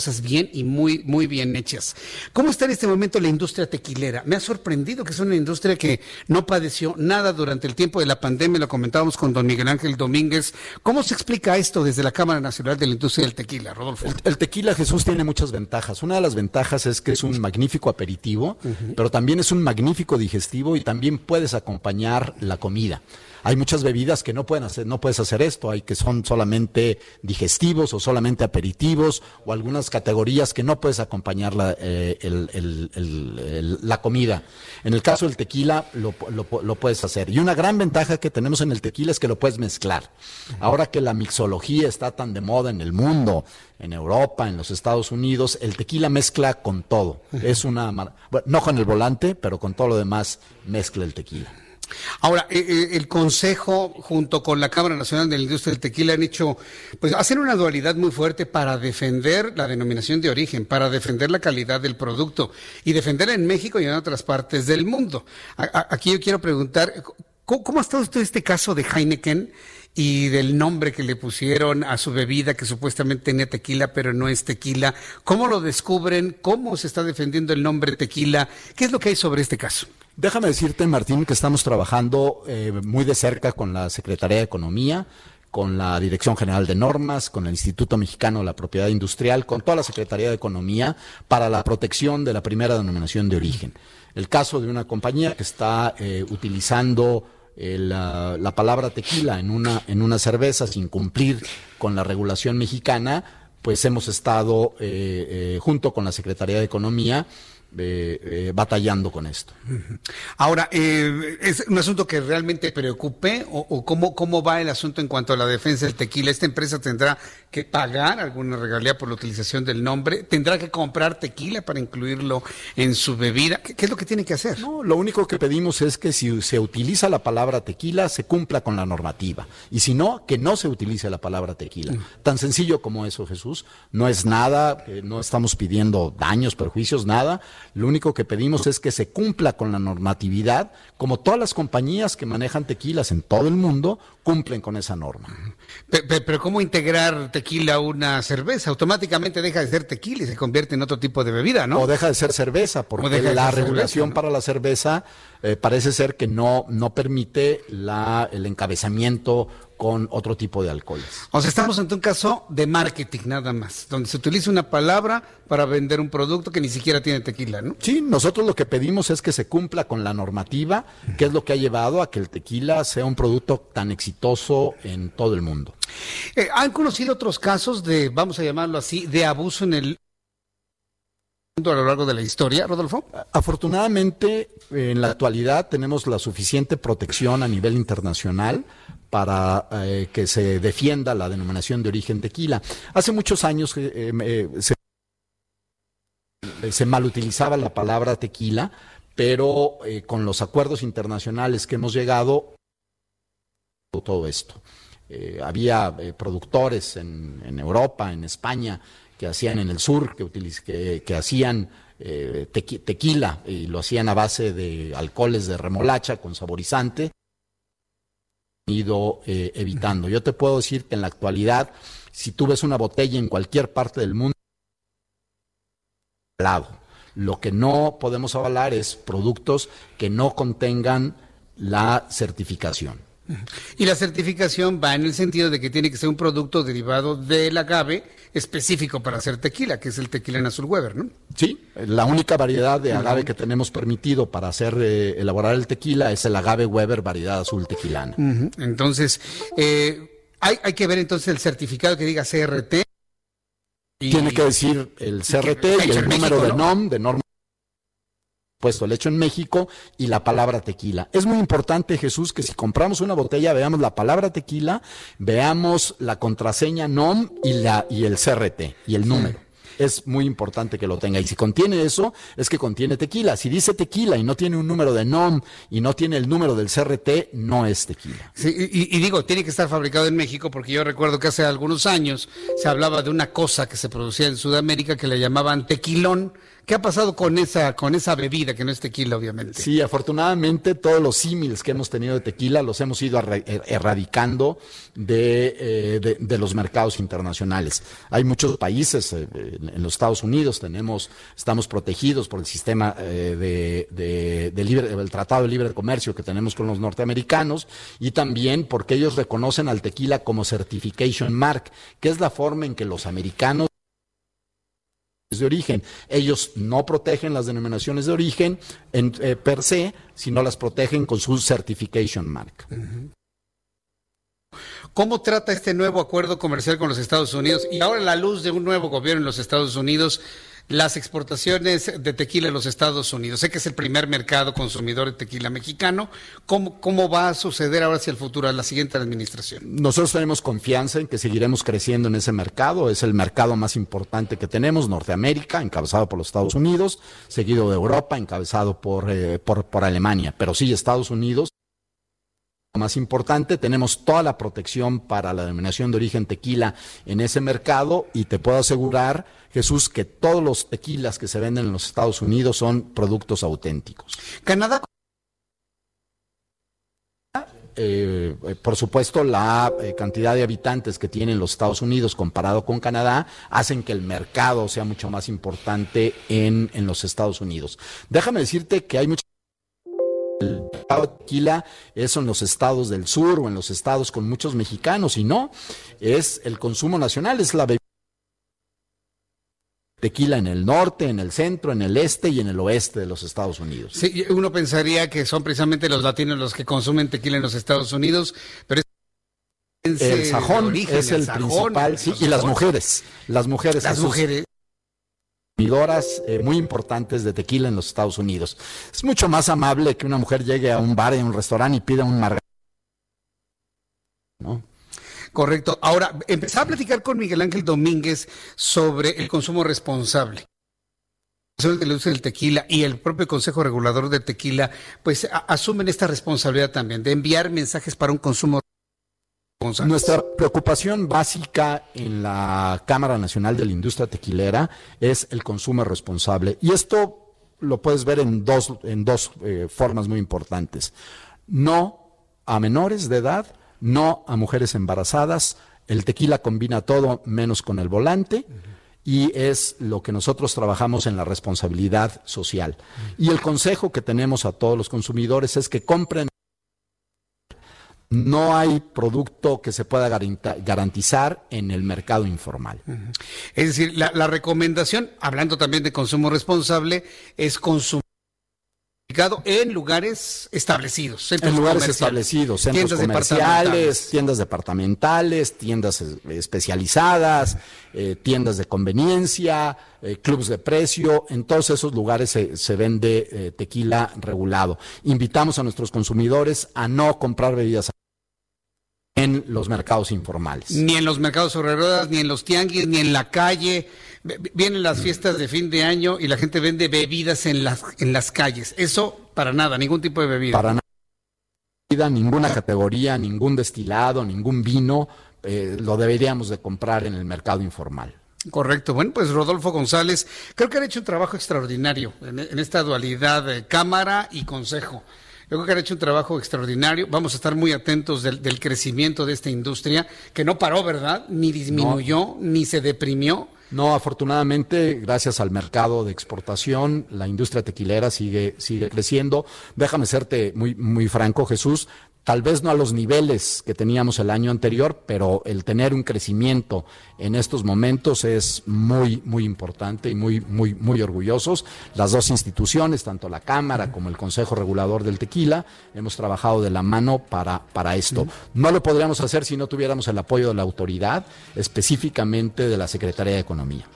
cosas bien y muy, muy bien hechas. ¿Cómo está en este momento la industria tequilera? Me ha sorprendido que es una industria que no padeció nada durante el tiempo de la pandemia, lo comentábamos con don Miguel Ángel Domínguez. ¿Cómo se explica esto desde la Cámara Nacional de la Industria del Tequila, Rodolfo? El, el tequila, Jesús, tiene muchas ventajas. Una de las ventajas es que es un magnífico aperitivo, uh -huh. pero también es un magnífico digestivo y también puedes acompañar la comida. Hay muchas bebidas que no pueden hacer, no puedes hacer esto, hay que son solamente digestivos o solamente aperitivos o algunas categorías que no puedes acompañar la, eh, el, el, el, la, comida. En el caso del tequila lo, lo, lo, puedes hacer. Y una gran ventaja que tenemos en el tequila es que lo puedes mezclar. Ahora que la mixología está tan de moda en el mundo, en Europa, en los Estados Unidos, el tequila mezcla con todo. Es una, bueno, no con el volante, pero con todo lo demás mezcla el tequila. Ahora, eh, el Consejo, junto con la Cámara Nacional de la Industria del Tequila, han hecho, pues, hacen una dualidad muy fuerte para defender la denominación de origen, para defender la calidad del producto y defenderla en México y en otras partes del mundo. Aquí yo quiero preguntar, ¿cómo, ¿cómo ha estado usted este caso de Heineken? y del nombre que le pusieron a su bebida que supuestamente tenía tequila pero no es tequila. ¿Cómo lo descubren? ¿Cómo se está defendiendo el nombre tequila? ¿Qué es lo que hay sobre este caso? Déjame decirte, Martín, que estamos trabajando eh, muy de cerca con la Secretaría de Economía, con la Dirección General de Normas, con el Instituto Mexicano de la Propiedad Industrial, con toda la Secretaría de Economía para la protección de la primera denominación de origen. El caso de una compañía que está eh, utilizando el, la, la, palabra tequila en una, en una cerveza sin cumplir con la regulación mexicana, pues hemos estado eh, eh, junto con la Secretaría de Economía eh, batallando con esto. Ahora, eh, ¿es un asunto que realmente preocupe o, o cómo, cómo va el asunto en cuanto a la defensa del tequila? ¿Esta empresa tendrá que pagar alguna regalía por la utilización del nombre? ¿Tendrá que comprar tequila para incluirlo en su bebida? ¿Qué, qué es lo que tiene que hacer? No, lo único que pedimos es que si se utiliza la palabra tequila, se cumpla con la normativa. Y si no, que no se utilice la palabra tequila. Mm. Tan sencillo como eso, Jesús. No es nada, no estamos pidiendo daños, perjuicios, nada Lo único que pedimos es que se cumpla con la normatividad, como todas las compañías que manejan tequilas en todo el mundo cumplen con esa norma. Pero, ¿cómo integrar tequila a una cerveza? Automáticamente deja de ser tequila y se convierte en otro tipo de bebida, ¿no? O deja de ser cerveza, porque la regulación para la cerveza eh, parece ser que no, no permite la, el encabezamiento con otro tipo de alcoholes. O sea, estamos ante un caso de marketing nada más, donde se utiliza una palabra para vender un producto que ni siquiera tiene tequila, ¿no? Sí, nosotros lo que pedimos es que se cumpla con la normativa, que es lo que ha llevado a que el tequila sea un producto tan exitoso en todo el mundo. Eh, ¿Han conocido otros casos de, vamos a llamarlo así, de abuso en el a lo largo de la historia, Rodolfo? Afortunadamente, en la actualidad tenemos la suficiente protección a nivel internacional para eh, que se defienda la denominación de origen tequila. Hace muchos años eh, eh, se, se malutilizaba la palabra tequila, pero con los acuerdos internacionales que hemos llegado, todo esto. había productores en, Europa, en España, que hacían en el sur, que, hacían tequila y lo hacían a base de alcoholes de remolacha con saborizante, ido eh, evitando. Yo te puedo decir que en la actualidad, si tú ves una botella en cualquier parte del mundo, lo que no podemos avalar es productos que no contengan la certificación. Y la certificación va en el sentido de que tiene que ser un producto derivado del agave específico para hacer tequila, que es el tequila en azul Weber, ¿no? Sí, la única variedad de agave que tenemos permitido para hacer eh, elaborar el tequila es el agave Weber variedad azul tequilana. Entonces, eh, hay, hay que ver entonces el certificado que diga CRT. Tiene que decir el CRT y, el número de NOM, de norma puesto el hecho en México y la palabra tequila. Es muy importante, Jesús, que si compramos una botella veamos la palabra tequila, veamos la contraseña NOM y, la, y el CRT y el número. Es muy importante que lo tenga. Y si contiene eso, es que contiene tequila. Si dice tequila y no tiene un número de NOM y no tiene el número del CRT, no es tequila. Sí, y, y, digo, tiene que estar fabricado en México porque yo recuerdo que hace algunos años se hablaba de una cosa que se producía en Sudamérica que le llamaban tequilón ¿Qué ha pasado con esa, con esa bebida que no es tequila, obviamente? Sí, afortunadamente todos los símiles que hemos tenido de tequila los hemos ido er, erradicando eh, de, de, los mercados internacionales. Hay muchos países, eh, en los Estados Unidos tenemos, estamos protegidos por el sistema eh, de, de, libre, el Tratado de Libre Comercio que tenemos con los norteamericanos y también porque ellos reconocen al tequila como Certification Mark, que es la forma en que los americanos de origen. Ellos no protegen las denominaciones de origen en, eh, per se, sino las protegen con su certification mark. ¿Cómo trata este nuevo acuerdo comercial con los Estados Unidos? Y ahora, la luz de un nuevo gobierno en los Estados Unidos, las exportaciones de tequila en los Estados Unidos. Sé que es el primer mercado consumidor de tequila mexicano. ¿Cómo, cómo va a suceder ahora hacia el futuro, a la siguiente administración? Nosotros tenemos confianza en que seguiremos creciendo en ese mercado. Es el mercado más importante que tenemos, Norteamérica, encabezado por los Estados Unidos, seguido de Europa, encabezado por, eh, por, por Alemania. Pero sí, Estados Unidos más importante, tenemos toda la protección para la denominación de origen tequila en ese mercado y te puedo asegurar, Jesús, que todos los tequilas que se venden en los Estados Unidos son productos auténticos. Canadá. Eh, eh, por supuesto, la eh, cantidad de habitantes que tienen los Estados Unidos comparado con Canadá hacen que el mercado sea mucho más importante en, en los Estados Unidos. Déjame decirte que hay mucha el tequila es en los estados del sur o en los estados con muchos mexicanos y no, es el consumo nacional, es la bebida tequila en el norte, en el centro, en el este y en el oeste de los Estados Unidos. Sí, uno pensaría que son precisamente los latinos los que consumen tequila en los Estados Unidos, pero es el sajón es el, principal, sí, y las mujeres, las mujeres. Las mujeres eh, muy importantes de tequila en los Estados Unidos. Es mucho más amable que una mujer llegue a un bar, a un restaurante y pida un margarita. ¿no? Correcto. Ahora, empecé a platicar con Miguel Ángel Domínguez sobre el consumo responsable del uso del tequila y el propio Consejo Regulador de Tequila, pues asumen esta responsabilidad también de enviar mensajes para un consumo nuestra preocupación básica en la Cámara Nacional de la Industria Tequilera es el consumo responsable. Y esto lo puedes ver en dos, en dos eh, formas muy importantes. No a menores de edad, no a mujeres embarazadas. El tequila combina todo menos con el volante. Y es lo que nosotros trabajamos en la responsabilidad social. Y el consejo que tenemos a todos los consumidores es que compren no hay producto que se pueda garantizar en el mercado informal. Es decir, la, recomendación, hablando también de consumo responsable, es consumir en lugares establecidos. En lugares establecidos, centros comerciales, tiendas departamentales, tiendas especializadas, eh, tiendas de conveniencia, eh, clubes de precio. En todos esos lugares se, vende eh, tequila regulado. Invitamos a nuestros consumidores a no comprar bebidas en los mercados informales. Ni en los mercados sobre ruedas, ni en los tianguis, ni en la calle. Vienen las fiestas de fin de año y la gente vende bebidas en las, en las calles. Eso para nada, ningún tipo de bebida. Para nada, ninguna categoría, ningún destilado, ningún vino, eh, lo deberíamos de comprar en el mercado informal. Correcto. Bueno, pues Rodolfo González, creo que han hecho un trabajo extraordinario en, en esta dualidad de Cámara y Consejo. Yo creo que han hecho un trabajo extraordinario. Vamos a estar muy atentos del, crecimiento de esta industria, que no paró, ¿verdad? Ni disminuyó, ni se deprimió. No, afortunadamente, gracias al mercado de exportación, la industria tequilera sigue, sigue creciendo. Déjame serte muy, muy franco, Jesús tal vez no a los niveles que teníamos el año anterior, pero el tener un crecimiento en estos momentos es muy, muy importante y muy, muy, muy orgullosos. Las dos instituciones, tanto la Cámara como el Consejo Regulador del Tequila, hemos trabajado de la mano para, para esto. No lo podríamos hacer si no tuviéramos el apoyo de la autoridad, específicamente de la Secretaría de Economía.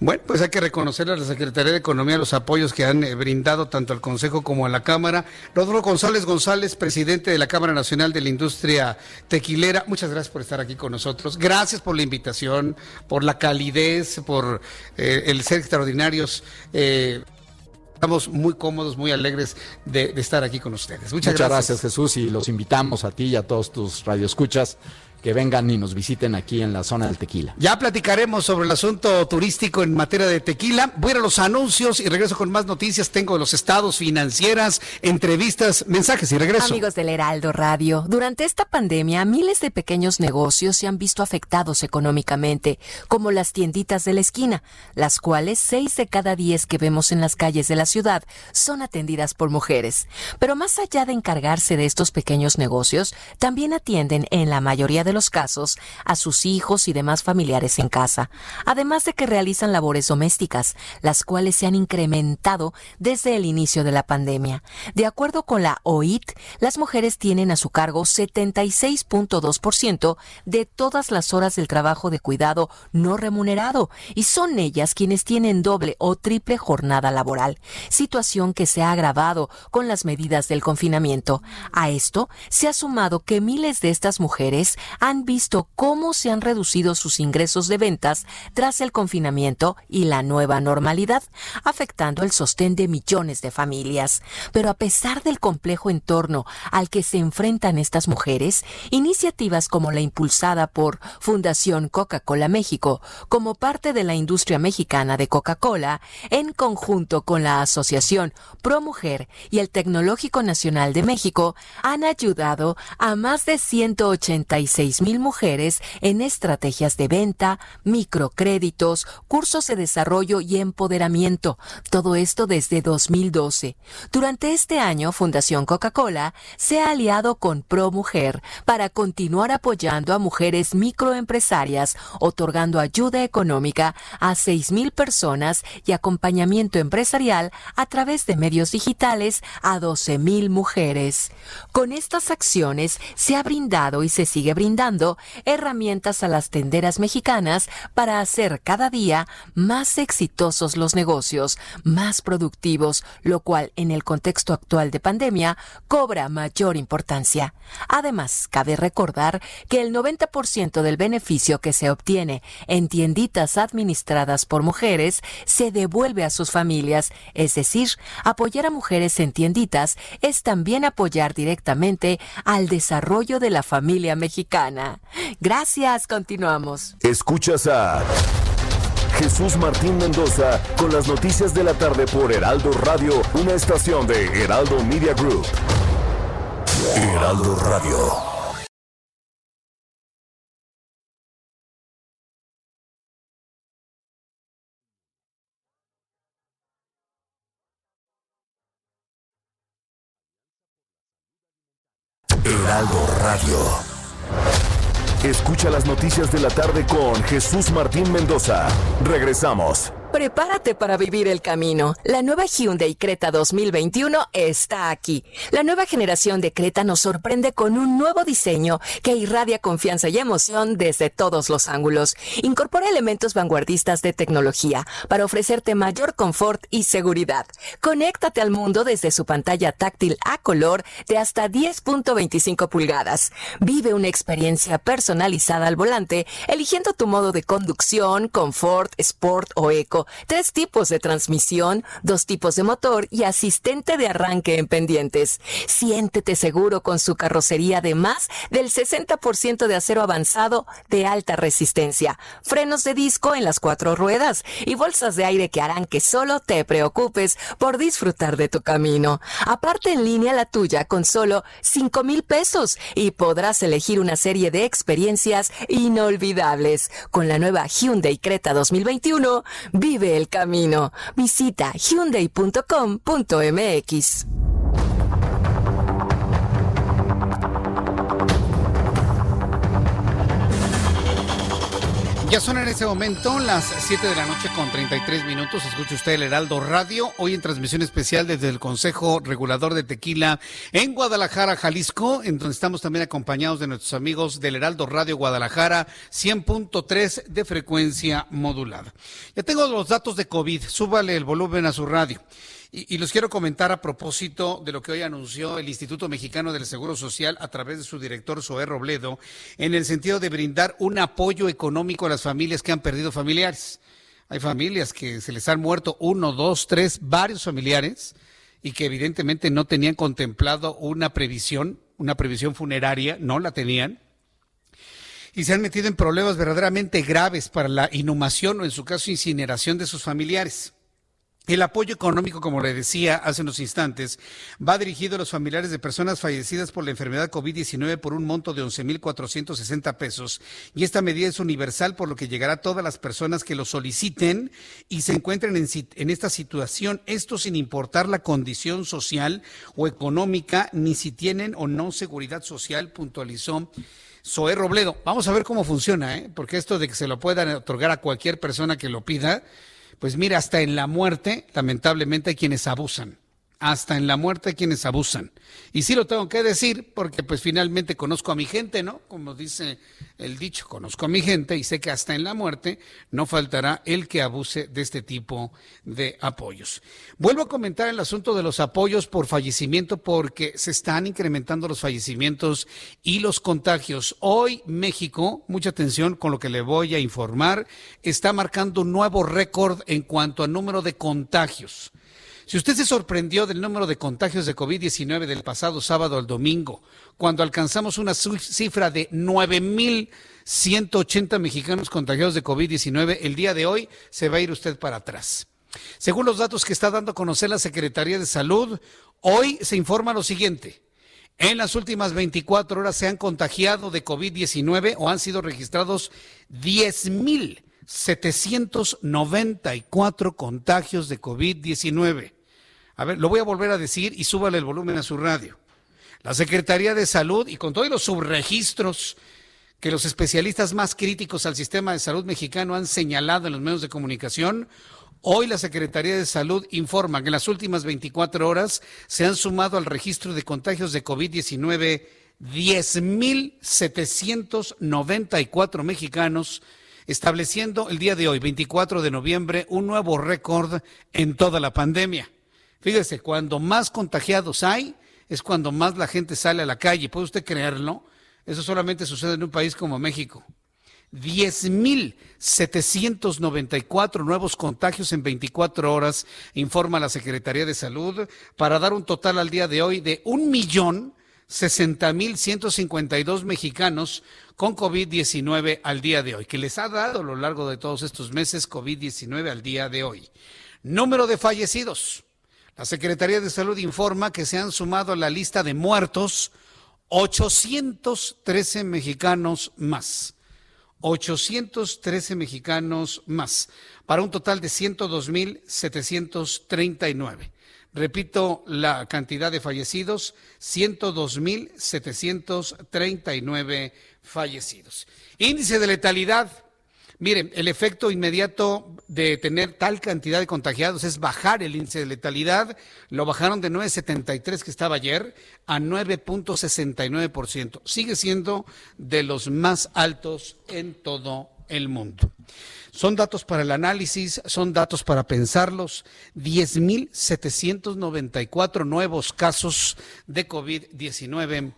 Bueno, pues hay que reconocerle a la Secretaría de Economía los apoyos que han eh, brindado tanto al Consejo como a la Cámara. Rodolfo González González, presidente de la Cámara Nacional de la Industria Tequilera, muchas gracias por estar aquí con nosotros. Gracias por la invitación, por la calidez, por eh, el ser extraordinarios. Eh, estamos muy cómodos, muy alegres de, estar aquí con ustedes. Muchas, Muchas gracias. Jesús, y los invitamos a ti y a todos tus radioescuchas que vengan y nos visiten aquí en la zona del tequila. Ya platicaremos sobre el asunto turístico en materia de tequila. Voy a, ir a los anuncios y regreso con más noticias. Tengo los estados financieras, entrevistas, mensajes y regreso. Amigos del Heraldo Radio, durante esta pandemia miles de pequeños negocios se han visto afectados económicamente, como las tienditas de la esquina, las cuales seis de cada diez que vemos en las calles de la ciudad son atendidas por mujeres. Pero más allá de encargarse de estos pequeños negocios, también atienden en la mayoría de de los casos a sus hijos y demás familiares en casa, además de que realizan labores domésticas, las cuales se han incrementado desde el inicio de la pandemia. De acuerdo con la OIT, las mujeres tienen a su cargo 76.2% de todas las horas del trabajo de cuidado no remunerado y son ellas quienes tienen doble o triple jornada laboral, situación que se ha agravado con las medidas del confinamiento. A esto se ha sumado que miles de estas mujeres han visto cómo se han reducido sus ingresos de ventas tras el confinamiento y la nueva normalidad, afectando el sostén de millones de familias. Pero a pesar del complejo entorno al que se enfrentan estas mujeres, iniciativas como la impulsada por Fundación Coca-Cola México, como parte de la industria mexicana de Coca-Cola, en conjunto con la Asociación Pro Mujer y el Tecnológico Nacional de México, han ayudado a más de 186 mil mujeres en estrategias de venta, microcréditos, cursos de desarrollo y empoderamiento. Todo esto desde 2012. Durante este año, Fundación Coca-Cola se ha aliado con Pro Mujer para continuar apoyando a mujeres microempresarias, otorgando ayuda económica a mil personas y acompañamiento empresarial a través de medios digitales a mil mujeres. Con estas acciones se ha brindado y se sigue brindando dando herramientas a las tenderas mexicanas para hacer cada día más exitosos los negocios, más productivos, lo cual en el contexto actual de pandemia cobra mayor importancia. Además, cabe recordar que el 90% del beneficio que se obtiene en tienditas administradas por mujeres se devuelve a sus familias, es decir, apoyar a mujeres en tienditas es también apoyar directamente al desarrollo de la familia mexicana. Gracias, continuamos. Escuchas a Jesús Martín Mendoza con las noticias de la tarde por Heraldo Radio, una estación de Heraldo Media Group. Heraldo Radio. Heraldo Radio. Las noticias de la tarde con Jesús Martín Mendoza. Regresamos. Prepárate para vivir el camino. La nueva Hyundai Creta 2021 está aquí. La nueva generación de Creta nos sorprende con un nuevo diseño que irradia confianza y emoción desde todos los ángulos. Incorpora elementos vanguardistas de tecnología para ofrecerte mayor confort y seguridad. Conéctate al mundo desde su pantalla táctil a color de hasta 10.25 pulgadas. Vive una experiencia personalizada al volante, eligiendo tu modo de conducción, confort, sport o eco tres tipos de transmisión, dos tipos de motor y asistente de arranque en pendientes. Siéntete seguro con su carrocería de más del 60% de acero avanzado de alta resistencia, frenos de disco en las cuatro ruedas y bolsas de aire que harán que solo te preocupes por disfrutar de tu camino. Aparte en línea la tuya con solo 5 mil pesos y podrás elegir una serie de experiencias inolvidables. Con la nueva Hyundai Creta 2021, Vive el camino. Visita hyundai.com.mx. Ya son en ese momento las 7 de la noche con 33 minutos. Escucha usted el Heraldo Radio, hoy en transmisión especial desde el Consejo Regulador de Tequila en Guadalajara, Jalisco, en donde estamos también acompañados de nuestros amigos del Heraldo Radio Guadalajara, 100.3 de frecuencia modulada. Ya tengo los datos de COVID, súbale el volumen a su radio. Y, los quiero comentar a propósito de lo que hoy anunció el Instituto Mexicano del Seguro Social a través de su director Zoé Robledo, en el sentido de brindar un apoyo económico a las familias que han perdido familiares. Hay familias que se les han muerto uno, dos, tres, varios familiares y que evidentemente no tenían contemplado una previsión, una previsión funeraria, no la tenían y se han metido en problemas verdaderamente graves para la inhumación o en su caso incineración de sus familiares. El apoyo económico, como le decía hace unos instantes, va dirigido a los familiares de personas fallecidas por la enfermedad COVID-19 por un monto de 11.460 pesos. Y esta medida es universal, por lo que llegará a todas las personas que lo soliciten y se encuentren en, esta situación. Esto sin importar la condición social o económica, ni si tienen o no seguridad social, puntualizó. Zoé Robledo. Vamos a ver cómo funciona, ¿eh? porque esto de que se lo puedan otorgar a cualquier persona que lo pida, pues mira, hasta en la muerte, lamentablemente hay quienes abusan. Hasta en la muerte quienes abusan. Y sí lo tengo que decir porque pues finalmente conozco a mi gente, ¿no? Como dice el dicho, conozco a mi gente y sé que hasta en la muerte no faltará el que abuse de este tipo de apoyos. Vuelvo a comentar el asunto de los apoyos por fallecimiento porque se están incrementando los fallecimientos y los contagios. Hoy México, mucha atención con lo que le voy a informar, está marcando un nuevo récord en cuanto a número de contagios. Si usted se sorprendió del número de contagios de COVID-19 del pasado sábado al domingo, cuando alcanzamos una cifra de 9.180 mexicanos contagiados de COVID-19, el día de hoy se va a ir usted para atrás. Según los datos que está dando a conocer la Secretaría de Salud, hoy se informa lo siguiente. En las últimas 24 horas se han contagiado de COVID-19 o han sido registrados 10.794 contagios de COVID-19. A ver, lo voy a volver a decir y súbale el volumen a su radio. La Secretaría de Salud y con todos los subregistros que los especialistas más críticos al sistema de salud mexicano han señalado en los medios de comunicación, hoy la Secretaría de Salud informa que en las últimas 24 horas se han sumado al registro de contagios de COVID-19 10.794 mexicanos, estableciendo el día de hoy, 24 de noviembre, un nuevo récord en toda la pandemia. Fíjese, cuando más contagiados hay, es cuando más la gente sale a la calle. ¿Puede usted creerlo? Eso solamente sucede en un país como México. 10.794 nuevos contagios en 24 horas, informa la Secretaría de Salud, para dar un total al día de hoy de un millón 60.152 mexicanos con COVID-19 al día de hoy, que les ha dado a lo largo de todos estos meses COVID-19 al día de hoy. Número de fallecidos. La Secretaría de Salud informa que se han sumado a la lista de muertos 813 mexicanos más. 813 mexicanos más, para un total de 102.739. Repito la cantidad de fallecidos, 102.739 fallecidos. Índice de letalidad. Miren, el efecto inmediato de tener tal cantidad de contagiados es bajar el índice de letalidad. Lo bajaron de 9.73 que estaba ayer a 9.69%. Sigue siendo de los más altos en todo el mundo. Son datos para el análisis, son datos para pensarlos. 10.794 nuevos casos de COVID-19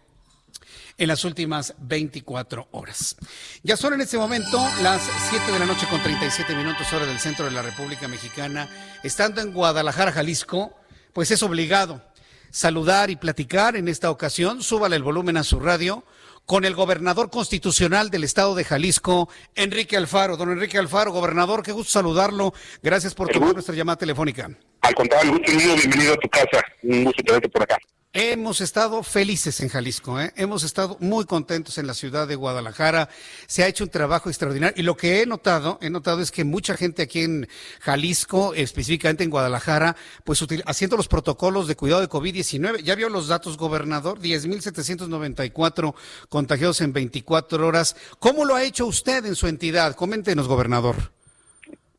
en las últimas 24 horas. Ya son en este momento las 7 de la noche con 37 minutos hora del centro de la República Mexicana. Estando en Guadalajara, Jalisco, pues es obligado saludar y platicar en esta ocasión. Súbale el volumen a su radio con el gobernador constitucional del estado de Jalisco, Enrique Alfaro. Don Enrique Alfaro, gobernador, qué gusto saludarlo. Gracias por tomar nuestra llamada telefónica. Al contrario, gusto mío, bienvenido a tu casa. Un gusto tenerte por acá. Hemos estado felices en Jalisco, ¿eh? hemos estado muy contentos en la ciudad de Guadalajara. Se ha hecho un trabajo extraordinario y lo que he notado, he notado es que mucha gente aquí en Jalisco, específicamente en Guadalajara, pues haciendo los protocolos de cuidado de COVID-19. Ya vio los datos, gobernador, 10.794 contagiados en 24 horas. ¿Cómo lo ha hecho usted en su entidad? Coméntenos, gobernador.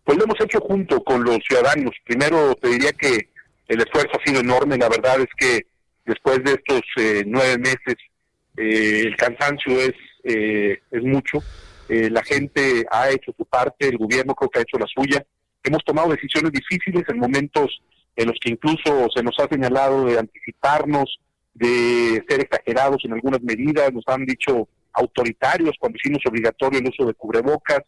Pues lo hemos hecho junto con los ciudadanos. Primero te diría que el esfuerzo ha sido enorme. La verdad es que después de estos eh, nueve meses, eh, el cansancio es, eh, es mucho. la gente ha hecho su parte, el gobierno creo que ha hecho la suya. Hemos tomado decisiones difíciles en momentos en los que incluso se nos ha señalado de anticiparnos, de ser exagerados en algunas medidas, nos han dicho autoritarios cuando hicimos obligatorio el uso de cubrebocas,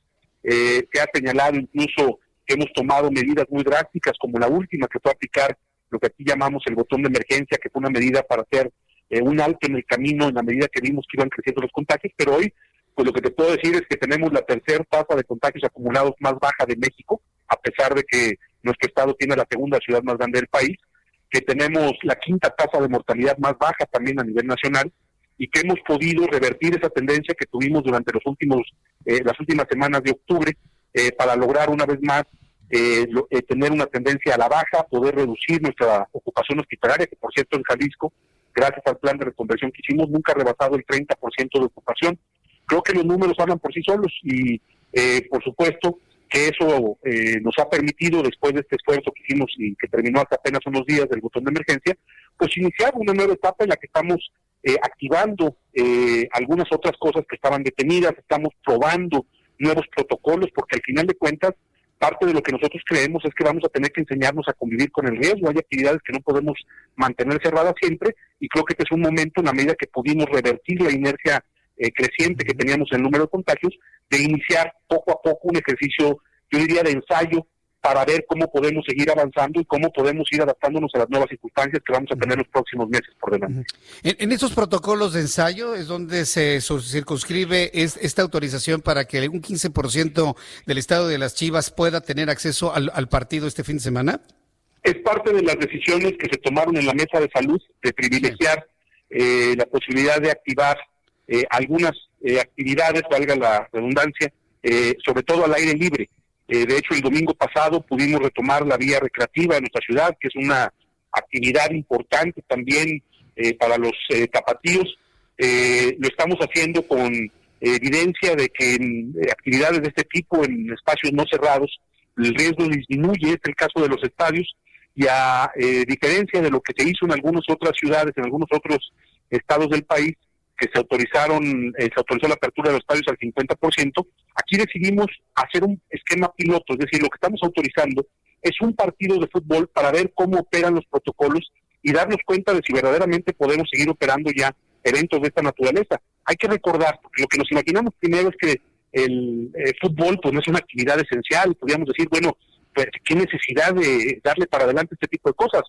se ha señalado incluso que hemos tomado medidas muy drásticas, como la última que fue aplicar lo que aquí llamamos el botón de emergencia, que fue una medida para hacer eh, un alto en el camino en la medida que vimos que iban creciendo los contagios, pero hoy, pues lo que te puedo decir es que tenemos la tercera tasa de contagios acumulados más baja de México, a pesar de que nuestro estado tiene la segunda ciudad más grande del país, que tenemos la quinta tasa de mortalidad más baja también a nivel nacional y que hemos podido revertir esa tendencia que tuvimos durante los últimos eh, las últimas semanas de octubre eh, para lograr una vez más eh, eh, tener una tendencia a la baja, poder reducir nuestra ocupación hospitalaria, que por cierto en Jalisco, gracias al plan de reconversión que hicimos, nunca ha rebasado el 30% de ocupación. Creo que los números hablan por sí solos y eh, por supuesto que eso eh, nos ha permitido, después de este esfuerzo que hicimos y que terminó hace apenas unos días del botón de emergencia, pues iniciar una nueva etapa en la que estamos activando algunas otras cosas que estaban detenidas, estamos probando nuevos protocolos, porque al final de cuentas parte de lo que nosotros creemos es que vamos a tener que enseñarnos a convivir con el riesgo. Hay actividades que no podemos mantener cerradas siempre y creo que este es un momento en la medida que pudimos revertir la inercia eh, creciente que teníamos en el número de contagios, de iniciar poco a poco un ejercicio, yo diría, de ensayo para ver cómo podemos seguir avanzando y cómo podemos ir adaptándonos a las nuevas circunstancias que vamos a tener los próximos meses por delante. En, en estos protocolos de ensayo es donde se circunscribe es, esta autorización para que un 15% del estado de las Chivas pueda tener acceso al, partido este fin de semana. Es parte de las decisiones que se tomaron en la mesa de salud de privilegiar eh, la posibilidad de activar eh, algunas eh, actividades, valga la redundancia, sobre todo al aire libre eh, de hecho, el domingo pasado pudimos retomar la vía recreativa de nuestra ciudad, que es una actividad importante también eh, para los eh, tapatíos. lo estamos haciendo con evidencia de que en actividades de este tipo, en espacios no cerrados, el riesgo disminuye, es el caso de los estadios, y a diferencia de lo que se hizo en algunas otras ciudades, en algunos otros estados del país, se autorizaron, eh, se autorizó la apertura de los estadios al 50%, aquí decidimos hacer un esquema piloto, es decir, lo que estamos autorizando es un partido de fútbol para ver cómo operan los protocolos y darnos cuenta de si verdaderamente podemos seguir operando ya eventos de esta naturaleza. Hay que recordar, porque lo que nos imaginamos primero es que el eh, fútbol pues no es una actividad esencial, podríamos decir, bueno, pues, qué necesidad de darle para adelante este tipo de cosas.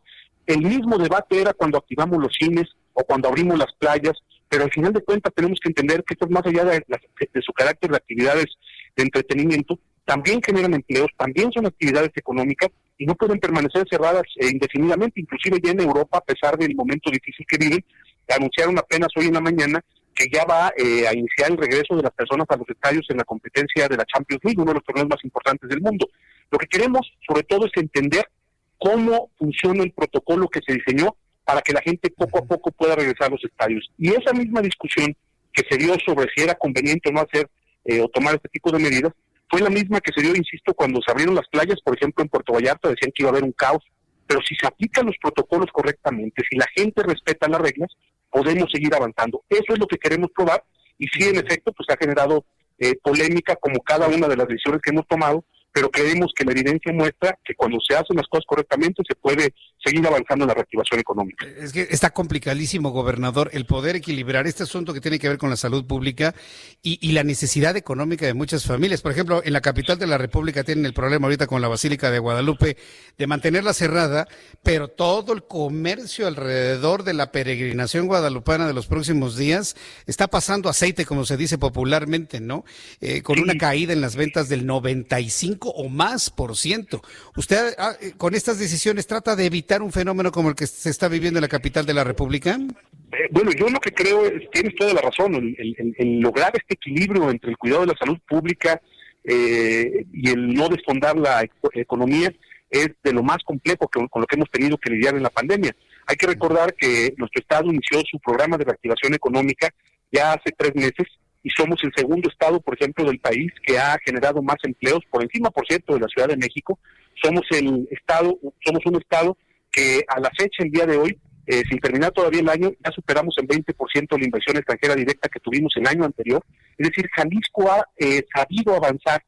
El mismo debate era cuando activamos los cines, o cuando abrimos las playas, pero al final de cuentas tenemos que entender que esto es más allá de, de su carácter de actividades de entretenimiento, también generan empleos, también son actividades económicas y no pueden permanecer cerradas eh, indefinidamente. Inclusive ya en Europa, a pesar del momento difícil que viven, anunciaron apenas hoy en la mañana que ya va eh, a iniciar el regreso de las personas a los estadios en la competencia de la Champions League, uno de los torneos más importantes del mundo. Lo que queremos, sobre todo, es entender cómo funciona el protocolo que se diseñó para que la gente poco a poco pueda regresar a los estadios. Y esa misma discusión que se dio sobre si era conveniente o no hacer eh, o tomar este tipo de medidas, fue la misma que se dio, insisto, cuando se abrieron las playas, por ejemplo, en Puerto Vallarta decían que iba a haber un caos, pero si se aplican los protocolos correctamente, si la gente respeta las reglas, podemos seguir avanzando. Eso es lo que queremos probar y sí, en efecto, pues ha generado eh, polémica como cada una de las decisiones que hemos tomado, pero creemos que la evidencia muestra que cuando se hacen las cosas correctamente se puede seguir avanzando en la reactivación económica. Es que está complicadísimo, gobernador, el poder equilibrar este asunto que tiene que ver con la salud pública y, la necesidad económica de muchas familias. Por ejemplo, en la capital de la República tienen el problema ahorita con la Basílica de Guadalupe de mantenerla cerrada, pero todo el comercio alrededor de la peregrinación guadalupana de los próximos días está pasando aceite, como se dice popularmente, ¿no? Eh, con una caída en las ventas del 95 o más por ciento. ¿Usted ah, eh, con estas decisiones trata de evitar un fenómeno como el que se está viviendo en la capital de la República? Eh, bueno, yo lo que creo es, tienes toda la razón, el, lograr este equilibrio entre el cuidado de la salud pública eh, y el no desfondar la economía es de lo más complejo con lo que hemos tenido que lidiar en la pandemia. Hay que recordar que nuestro Estado inició su programa de reactivación económica ya hace tres meses y somos el segundo estado, por ejemplo, del país que ha generado más empleos, por encima, por cierto, de la Ciudad de México. Somos el estado, somos un estado que a la fecha, el día de hoy, eh, sin terminar todavía el año, ya superamos en 20% la inversión extranjera directa que tuvimos el año anterior. Es decir, Jalisco ha eh, sabido avanzar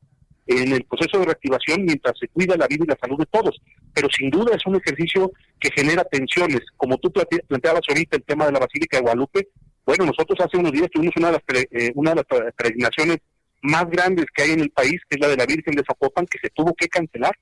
en el proceso de reactivación mientras se cuida la vida y la salud de todos. Pero sin duda es un ejercicio que genera tensiones. Como tú planteabas ahorita el tema de la Basílica de Guadalupe, bueno, nosotros hace unos días tuvimos una de las, eh, una de las peregrinaciones más grandes que hay en el país, que es la de la Virgen de Zapopan, que se tuvo que cancelar.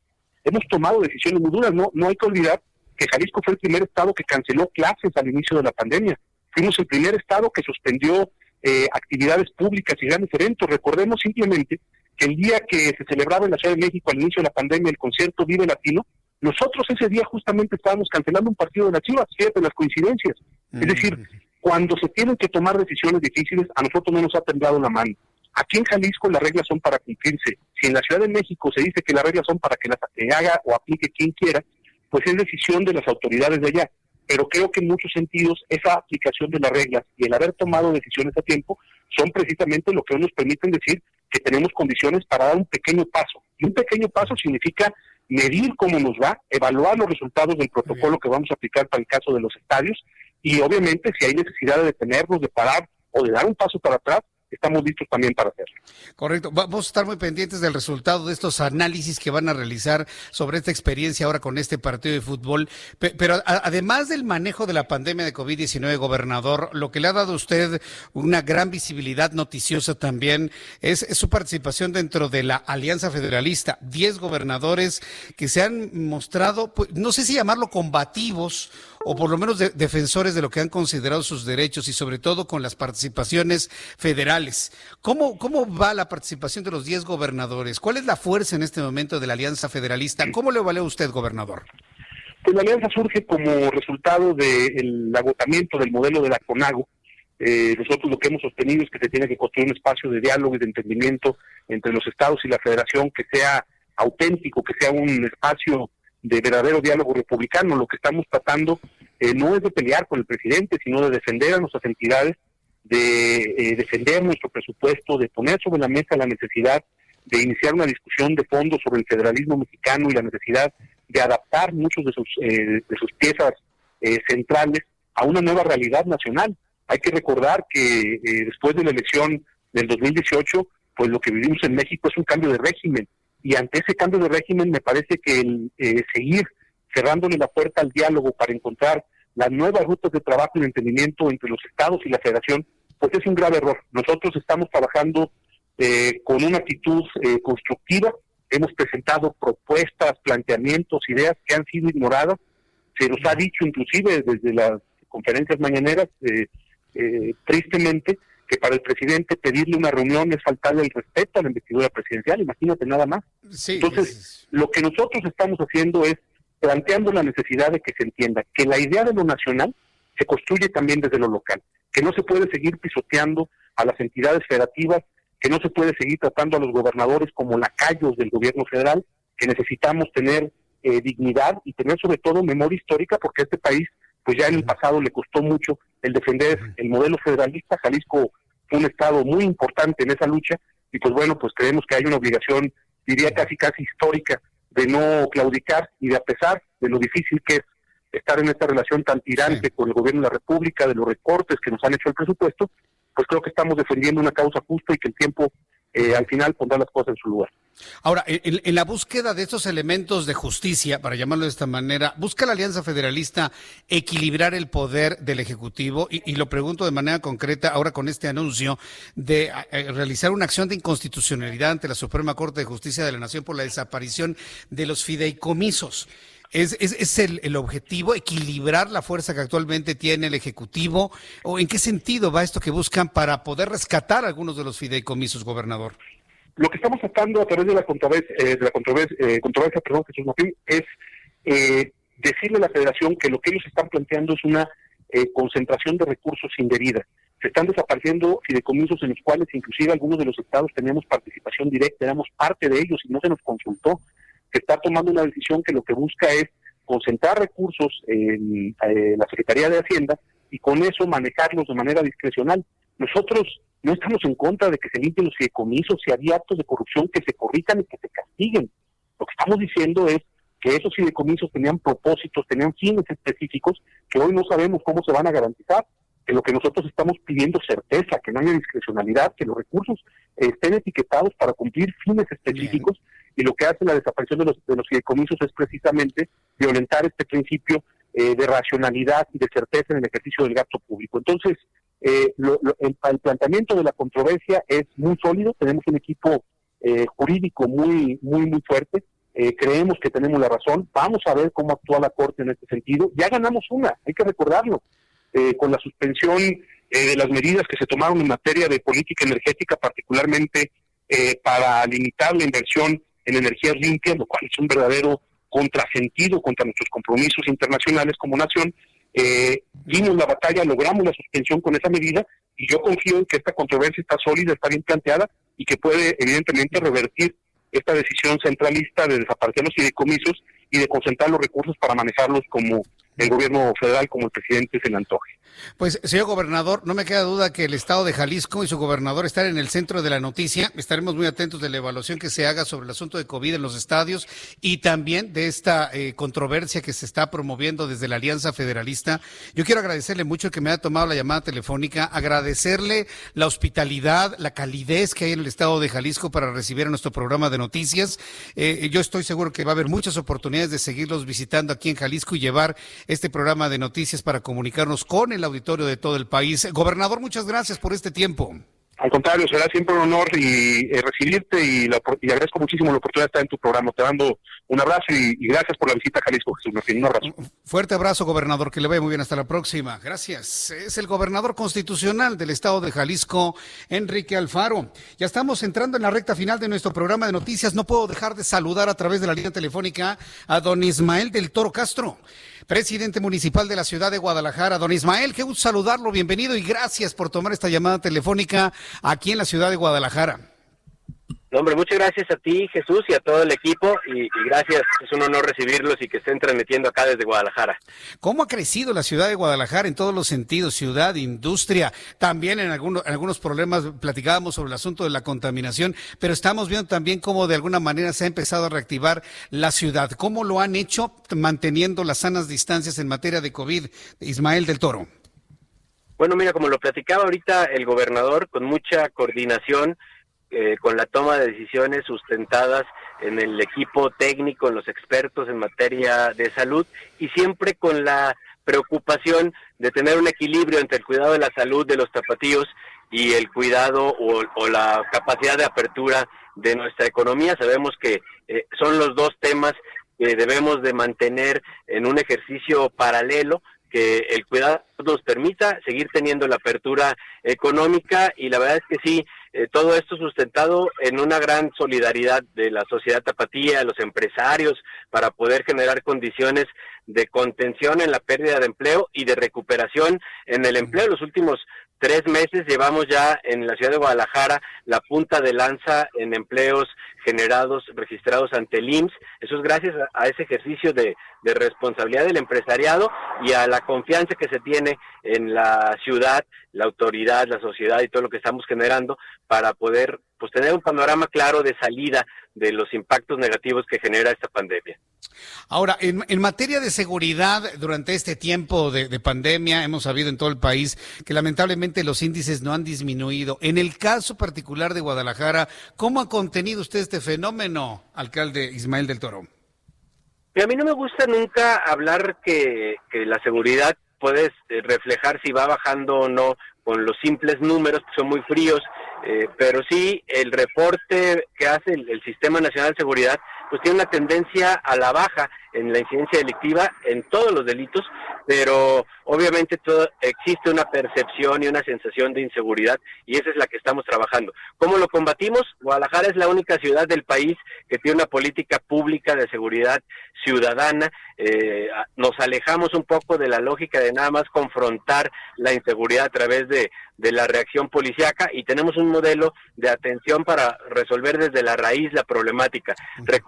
Hemos tomado decisiones muy duras, no, no hay que olvidar que Jalisco fue el primer estado que canceló clases al inicio de la pandemia. Fuimos el primer estado que suspendió eh, actividades públicas y grandes eventos. Recordemos simplemente que el día que se celebraba en la Ciudad de México al inicio de la pandemia el concierto Vive Latino, nosotros ese día justamente estábamos cancelando un partido de la Chivas, fíjate las coincidencias. Es decir, cuando se tienen que tomar decisiones difíciles, a nosotros no nos ha temblado la mano. Aquí en Jalisco las reglas son para cumplirse. Si en la Ciudad de México se dice que las reglas son para que las haga o aplique quien quiera, pues es decisión de las autoridades de allá. Pero creo que en muchos sentidos esa aplicación de las reglas y el haber tomado decisiones a tiempo son precisamente lo que nos permiten decir que tenemos condiciones para dar un pequeño paso. Y un pequeño paso significa medir cómo nos va, evaluar los resultados del protocolo que vamos a aplicar para el caso de los estadios y obviamente si hay necesidad de detenernos, de parar o de dar un paso para atrás, estamos listos también para hacerlo. Correcto. Vamos a estar muy pendientes del resultado de estos análisis que van a realizar sobre esta experiencia ahora con este partido de fútbol. Pero además del manejo de la pandemia de COVID-19, gobernador, lo que le ha dado a usted una gran visibilidad noticiosa también es, su participación dentro de la Alianza Federalista. Diez gobernadores que se han mostrado, pues, no sé si llamarlo combativos o por lo menos defensores de lo que han considerado sus derechos y sobre todo con las participaciones federales. ¿Cómo, cómo va la participación de los 10 gobernadores? ¿Cuál es la fuerza en este momento de la Alianza Federalista? ¿Cómo le vale usted, gobernador? Pues la alianza surge como resultado del agotamiento del modelo de la CONAGO. Eh, nosotros lo que hemos sostenido es que se tiene que construir un espacio de diálogo y de entendimiento entre los estados y la federación que sea auténtico, que sea un espacio de verdadero diálogo republicano. Lo que estamos tratando eh, no es de pelear con el presidente, sino de defender a nuestras entidades, de eh, defender nuestro presupuesto, de poner sobre la mesa la necesidad de iniciar una discusión de fondo sobre el federalismo mexicano y la necesidad de adaptar muchos de sus, eh, de sus piezas centrales a una nueva realidad nacional. Hay que recordar que después de la elección del 2018, pues lo que vivimos en México es un cambio de régimen y ante ese cambio de régimen me parece que el eh, seguir cerrándole la puerta al diálogo para encontrar las nuevas rutas de trabajo y entendimiento entre los estados y la federación, pues es un grave error. Nosotros estamos trabajando eh, con una actitud eh, constructiva, hemos presentado propuestas, planteamientos, ideas que han sido ignoradas, se nos ha dicho inclusive desde las conferencias mañaneras, eh, eh, tristemente, que para el presidente pedirle una reunión es faltarle el respeto a la investidura presidencial, imagínate nada más. Entonces, lo que nosotros estamos haciendo es planteando la necesidad de que se entienda que la idea de lo nacional se construye también desde lo local, que no se puede seguir pisoteando a las entidades federativas, que no se puede seguir tratando a los gobernadores como lacayos del gobierno federal, que necesitamos tener eh, dignidad y tener sobre todo memoria histórica, porque a este país, pues ya en el pasado le costó mucho el defender el modelo federalista. Jalisco fue un estado muy importante en esa lucha y pues bueno, pues creemos que hay una obligación, diría casi casi histórica, de no claudicar y de a pesar de lo difícil que es estar en esta relación tan tirante con el gobierno de la República, de los recortes que nos han hecho el presupuesto, pues creo que estamos defendiendo una causa justa y que el tiempo eh, al final pondrá las cosas en su lugar. Ahora, en, la búsqueda de estos elementos de justicia, para llamarlo de esta manera, ¿busca la Alianza Federalista equilibrar el poder del Ejecutivo? Y, lo pregunto de manera concreta ahora con este anuncio de eh, realizar una acción de inconstitucionalidad ante la Suprema Corte de Justicia de la Nación por la desaparición de los fideicomisos. ¿Es, es, el, el, objetivo equilibrar la fuerza que actualmente tiene el Ejecutivo? ¿O en qué sentido va esto que buscan para poder rescatar algunos de los fideicomisos, gobernador? Lo que estamos sacando a través de la controversia, eh, de la controversia, eh, controversia perdón, Jesús Martín, es eh, decirle a la federación que lo que ellos están planteando es una eh, concentración de recursos indebida. Se están desapareciendo fideicomisos en los cuales inclusive algunos de los estados teníamos participación directa, éramos parte de ellos y no se nos consultó se está tomando una decisión que lo que busca es concentrar recursos en eh, la Secretaría de Hacienda y con eso manejarlos de manera discrecional. Nosotros no estamos en contra de que se limpien los fideicomisos, si había actos de corrupción que se corrijan y que se castiguen. Lo que estamos diciendo es que esos fideicomisos tenían propósitos, tenían fines específicos que hoy no sabemos cómo se van a garantizar. Que lo que nosotros estamos pidiendo certeza, que no haya discrecionalidad, que los recursos estén etiquetados para cumplir fines específicos y lo que hace la desaparición de los, de los fideicomisos es precisamente violentar este principio eh, de racionalidad y de certeza en el ejercicio del gasto público. Entonces, eh, el, planteamiento de la controversia es muy sólido, tenemos un equipo eh, jurídico muy, muy, muy fuerte, creemos que tenemos la razón, vamos a ver cómo actúa la Corte en este sentido, ya ganamos una, hay que recordarlo, con la suspensión de las medidas que se tomaron en materia de política energética, particularmente para limitar la inversión en energías limpias, lo cual es un verdadero contrasentido contra nuestros compromisos internacionales como nación. Eh, dimos la batalla, logramos la suspensión con esa medida y yo confío en que esta controversia está sólida, está bien planteada y que puede evidentemente revertir esta decisión centralista de desaparecer los fideicomisos y de concentrar los recursos para manejarlos como el gobierno federal, como el presidente se le antoje. Pues, señor gobernador, no me queda duda que el estado de Jalisco y su gobernador están en el centro de la noticia. Estaremos muy atentos de la evaluación que se haga sobre el asunto de COVID en los estadios y también de esta eh, controversia que se está promoviendo desde la Alianza Federalista. Yo quiero agradecerle mucho que me haya tomado la llamada telefónica, agradecerle la hospitalidad, la calidez que hay en el estado de Jalisco para recibir a nuestro programa de noticias. Eh, yo estoy seguro que va a haber muchas oportunidades de seguirlos visitando aquí en Jalisco y llevar este programa de noticias para comunicarnos con el auditorio de todo el país. Gobernador, muchas gracias por este tiempo. Al contrario, será siempre un honor y, eh, recibirte y, agradezco muchísimo la oportunidad de estar en tu programa. Te mando un abrazo y, gracias por la visita a Jalisco, Jesús Un abrazo. Fuerte abrazo, gobernador, que le vaya muy bien. Hasta la próxima. Gracias. Es el gobernador constitucional del estado de Jalisco, Enrique Alfaro. Ya estamos entrando en la recta final de nuestro programa de noticias. No puedo dejar de saludar a través de la línea telefónica a don Ismael del Toro Castro presidente municipal de la ciudad de Guadalajara. Don Ismael, qué gusto saludarlo, bienvenido y gracias por tomar esta llamada telefónica aquí en la ciudad de Guadalajara hombre, muchas gracias a ti, Jesús, y a todo el equipo, y, gracias, es un honor recibirlos y que estén transmitiendo acá desde Guadalajara. ¿Cómo ha crecido la ciudad de Guadalajara en todos los sentidos? Ciudad, industria, también en algunos, algunos problemas platicábamos sobre el asunto de la contaminación, pero estamos viendo también cómo de alguna manera se ha empezado a reactivar la ciudad. ¿Cómo lo han hecho manteniendo las sanas distancias en materia de COVID? Ismael del Toro. Bueno, mira, como lo platicaba ahorita el gobernador, con mucha coordinación, eh, con la toma de decisiones sustentadas en el equipo técnico, en los expertos en materia de salud y siempre con la preocupación de tener un equilibrio entre el cuidado de la salud de los tapatíos y el cuidado o, la capacidad de apertura de nuestra economía. Sabemos que eh, son los dos temas que debemos de mantener en un ejercicio paralelo que el cuidado nos permita seguir teniendo la apertura económica y la verdad es que sí, eh, todo esto sustentado en una gran solidaridad de la sociedad tapatía, de los empresarios, para poder generar condiciones de contención en la pérdida de empleo y de recuperación en el empleo. Los últimos tres meses llevamos ya en la ciudad de Guadalajara la punta de lanza en empleos generados, registrados ante el IMSS. Eso es gracias a, ese ejercicio de, de, responsabilidad del empresariado y a la confianza que se tiene en la ciudad, la autoridad, la sociedad y todo lo que estamos generando para poder pues, tener un panorama claro de salida de los impactos negativos que genera esta pandemia. Ahora, en, materia de seguridad, durante este tiempo de, de, pandemia, hemos sabido en todo el país que lamentablemente los índices no han disminuido. En el caso particular de Guadalajara, ¿cómo ha contenido usted este fenómeno, alcalde Ismael del Toro? A mí no me gusta nunca hablar que, la seguridad puede eh, reflejar si va bajando o no con los simples números, que son muy fríos, eh, pero sí el reporte que hace el, Sistema Nacional de Seguridad, pues tiene una tendencia a la baja en la incidencia delictiva en todos los delitos, pero obviamente todo, existe una percepción y una sensación de inseguridad y esa es la que estamos trabajando. ¿Cómo lo combatimos? Guadalajara es la única ciudad del país que tiene una política pública de seguridad ciudadana. Eh, nos alejamos un poco de la lógica de nada más confrontar la inseguridad a través de, de la reacción policíaca y tenemos un modelo de atención para resolver desde la raíz la problemática,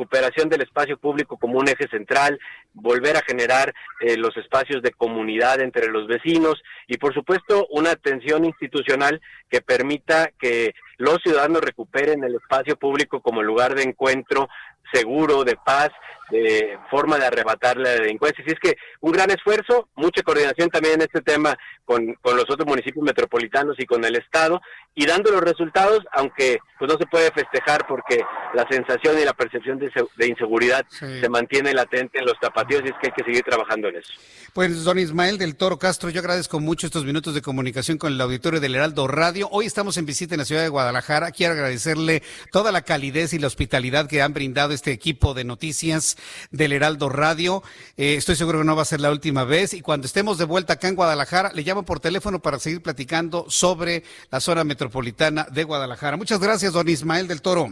recuperación del espacio público como un eje central volver a generar eh, los espacios de comunidad entre los vecinos y por supuesto una atención institucional que permita que los ciudadanos recuperen el espacio público como lugar de encuentro seguro, de paz, de forma de arrebatar la delincuencia. Así es que un gran esfuerzo, mucha coordinación también en este tema con, con, los otros municipios metropolitanos y con el Estado, y dando los resultados, aunque pues no se puede festejar porque la sensación y la percepción de, de inseguridad se mantiene latente en los tapatíos y es que hay que seguir trabajando en eso. Pues don Ismael del Toro Castro, yo agradezco mucho estos minutos de comunicación con el auditorio del Heraldo Radio. Hoy estamos en visita en la ciudad de Guadalajara. Quiero agradecerle toda la calidez y la hospitalidad que han brindado este equipo de noticias del Heraldo Radio. Eh, estoy seguro que no va a ser la última vez y cuando estemos de vuelta acá en Guadalajara, le llamo por teléfono para seguir platicando sobre la zona metropolitana de Guadalajara. Muchas gracias, don Ismael del Toro.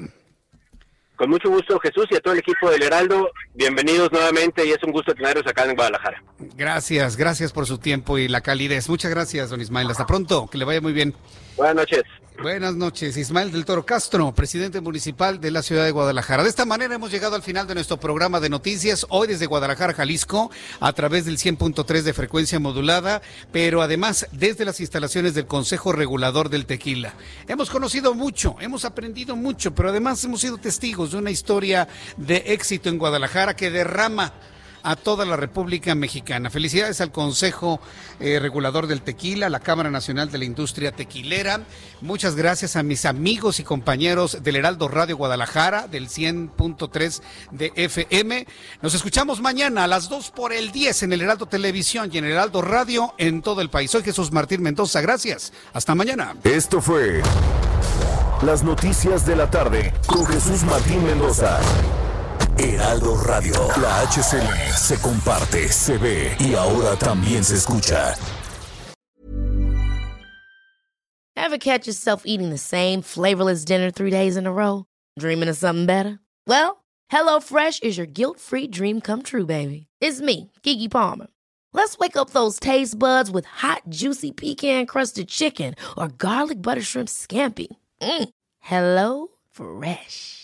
Con mucho gusto, Jesús, y a todo el equipo del Heraldo, bienvenidos nuevamente y es un gusto tenerlos acá en Guadalajara. Gracias, gracias por su tiempo y la calidez. Muchas gracias, don Ismael. Hasta pronto, que le vaya muy bien. Buenas noches. Buenas noches, Ismael del Toro Castro, presidente municipal de la ciudad de Guadalajara. De esta manera hemos llegado al final de nuestro programa de noticias, hoy desde Guadalajara, Jalisco, a través del 100.3 de frecuencia modulada, pero además desde las instalaciones del Consejo Regulador del Tequila. Hemos conocido mucho, hemos aprendido mucho, pero además hemos sido testigos de una historia de éxito en Guadalajara que derrama a toda la República Mexicana. Felicidades al Consejo eh, Regulador del Tequila, la Cámara Nacional de la Industria Tequilera. Muchas gracias a mis amigos y compañeros del Heraldo Radio Guadalajara, del 100.3 de FM. Nos escuchamos mañana a las 2 por el 10 en el Heraldo Televisión y en el Heraldo Radio en todo el país. Soy Jesús Martín Mendoza. Gracias. Hasta mañana. Esto fue las noticias de la tarde con Jesús Martín Mendoza. Heraldo Radio. La HCL se comparte, se ve y ahora también se escucha. Ever catch yourself eating the same flavorless dinner three days in a row? Dreaming of something better? Well, HelloFresh is your guilt-free dream come true, baby. It's me, Kiki Palmer. Let's wake up those taste buds with hot, juicy pecan-crusted chicken or garlic butter shrimp scampi. Mm. Hello Fresh.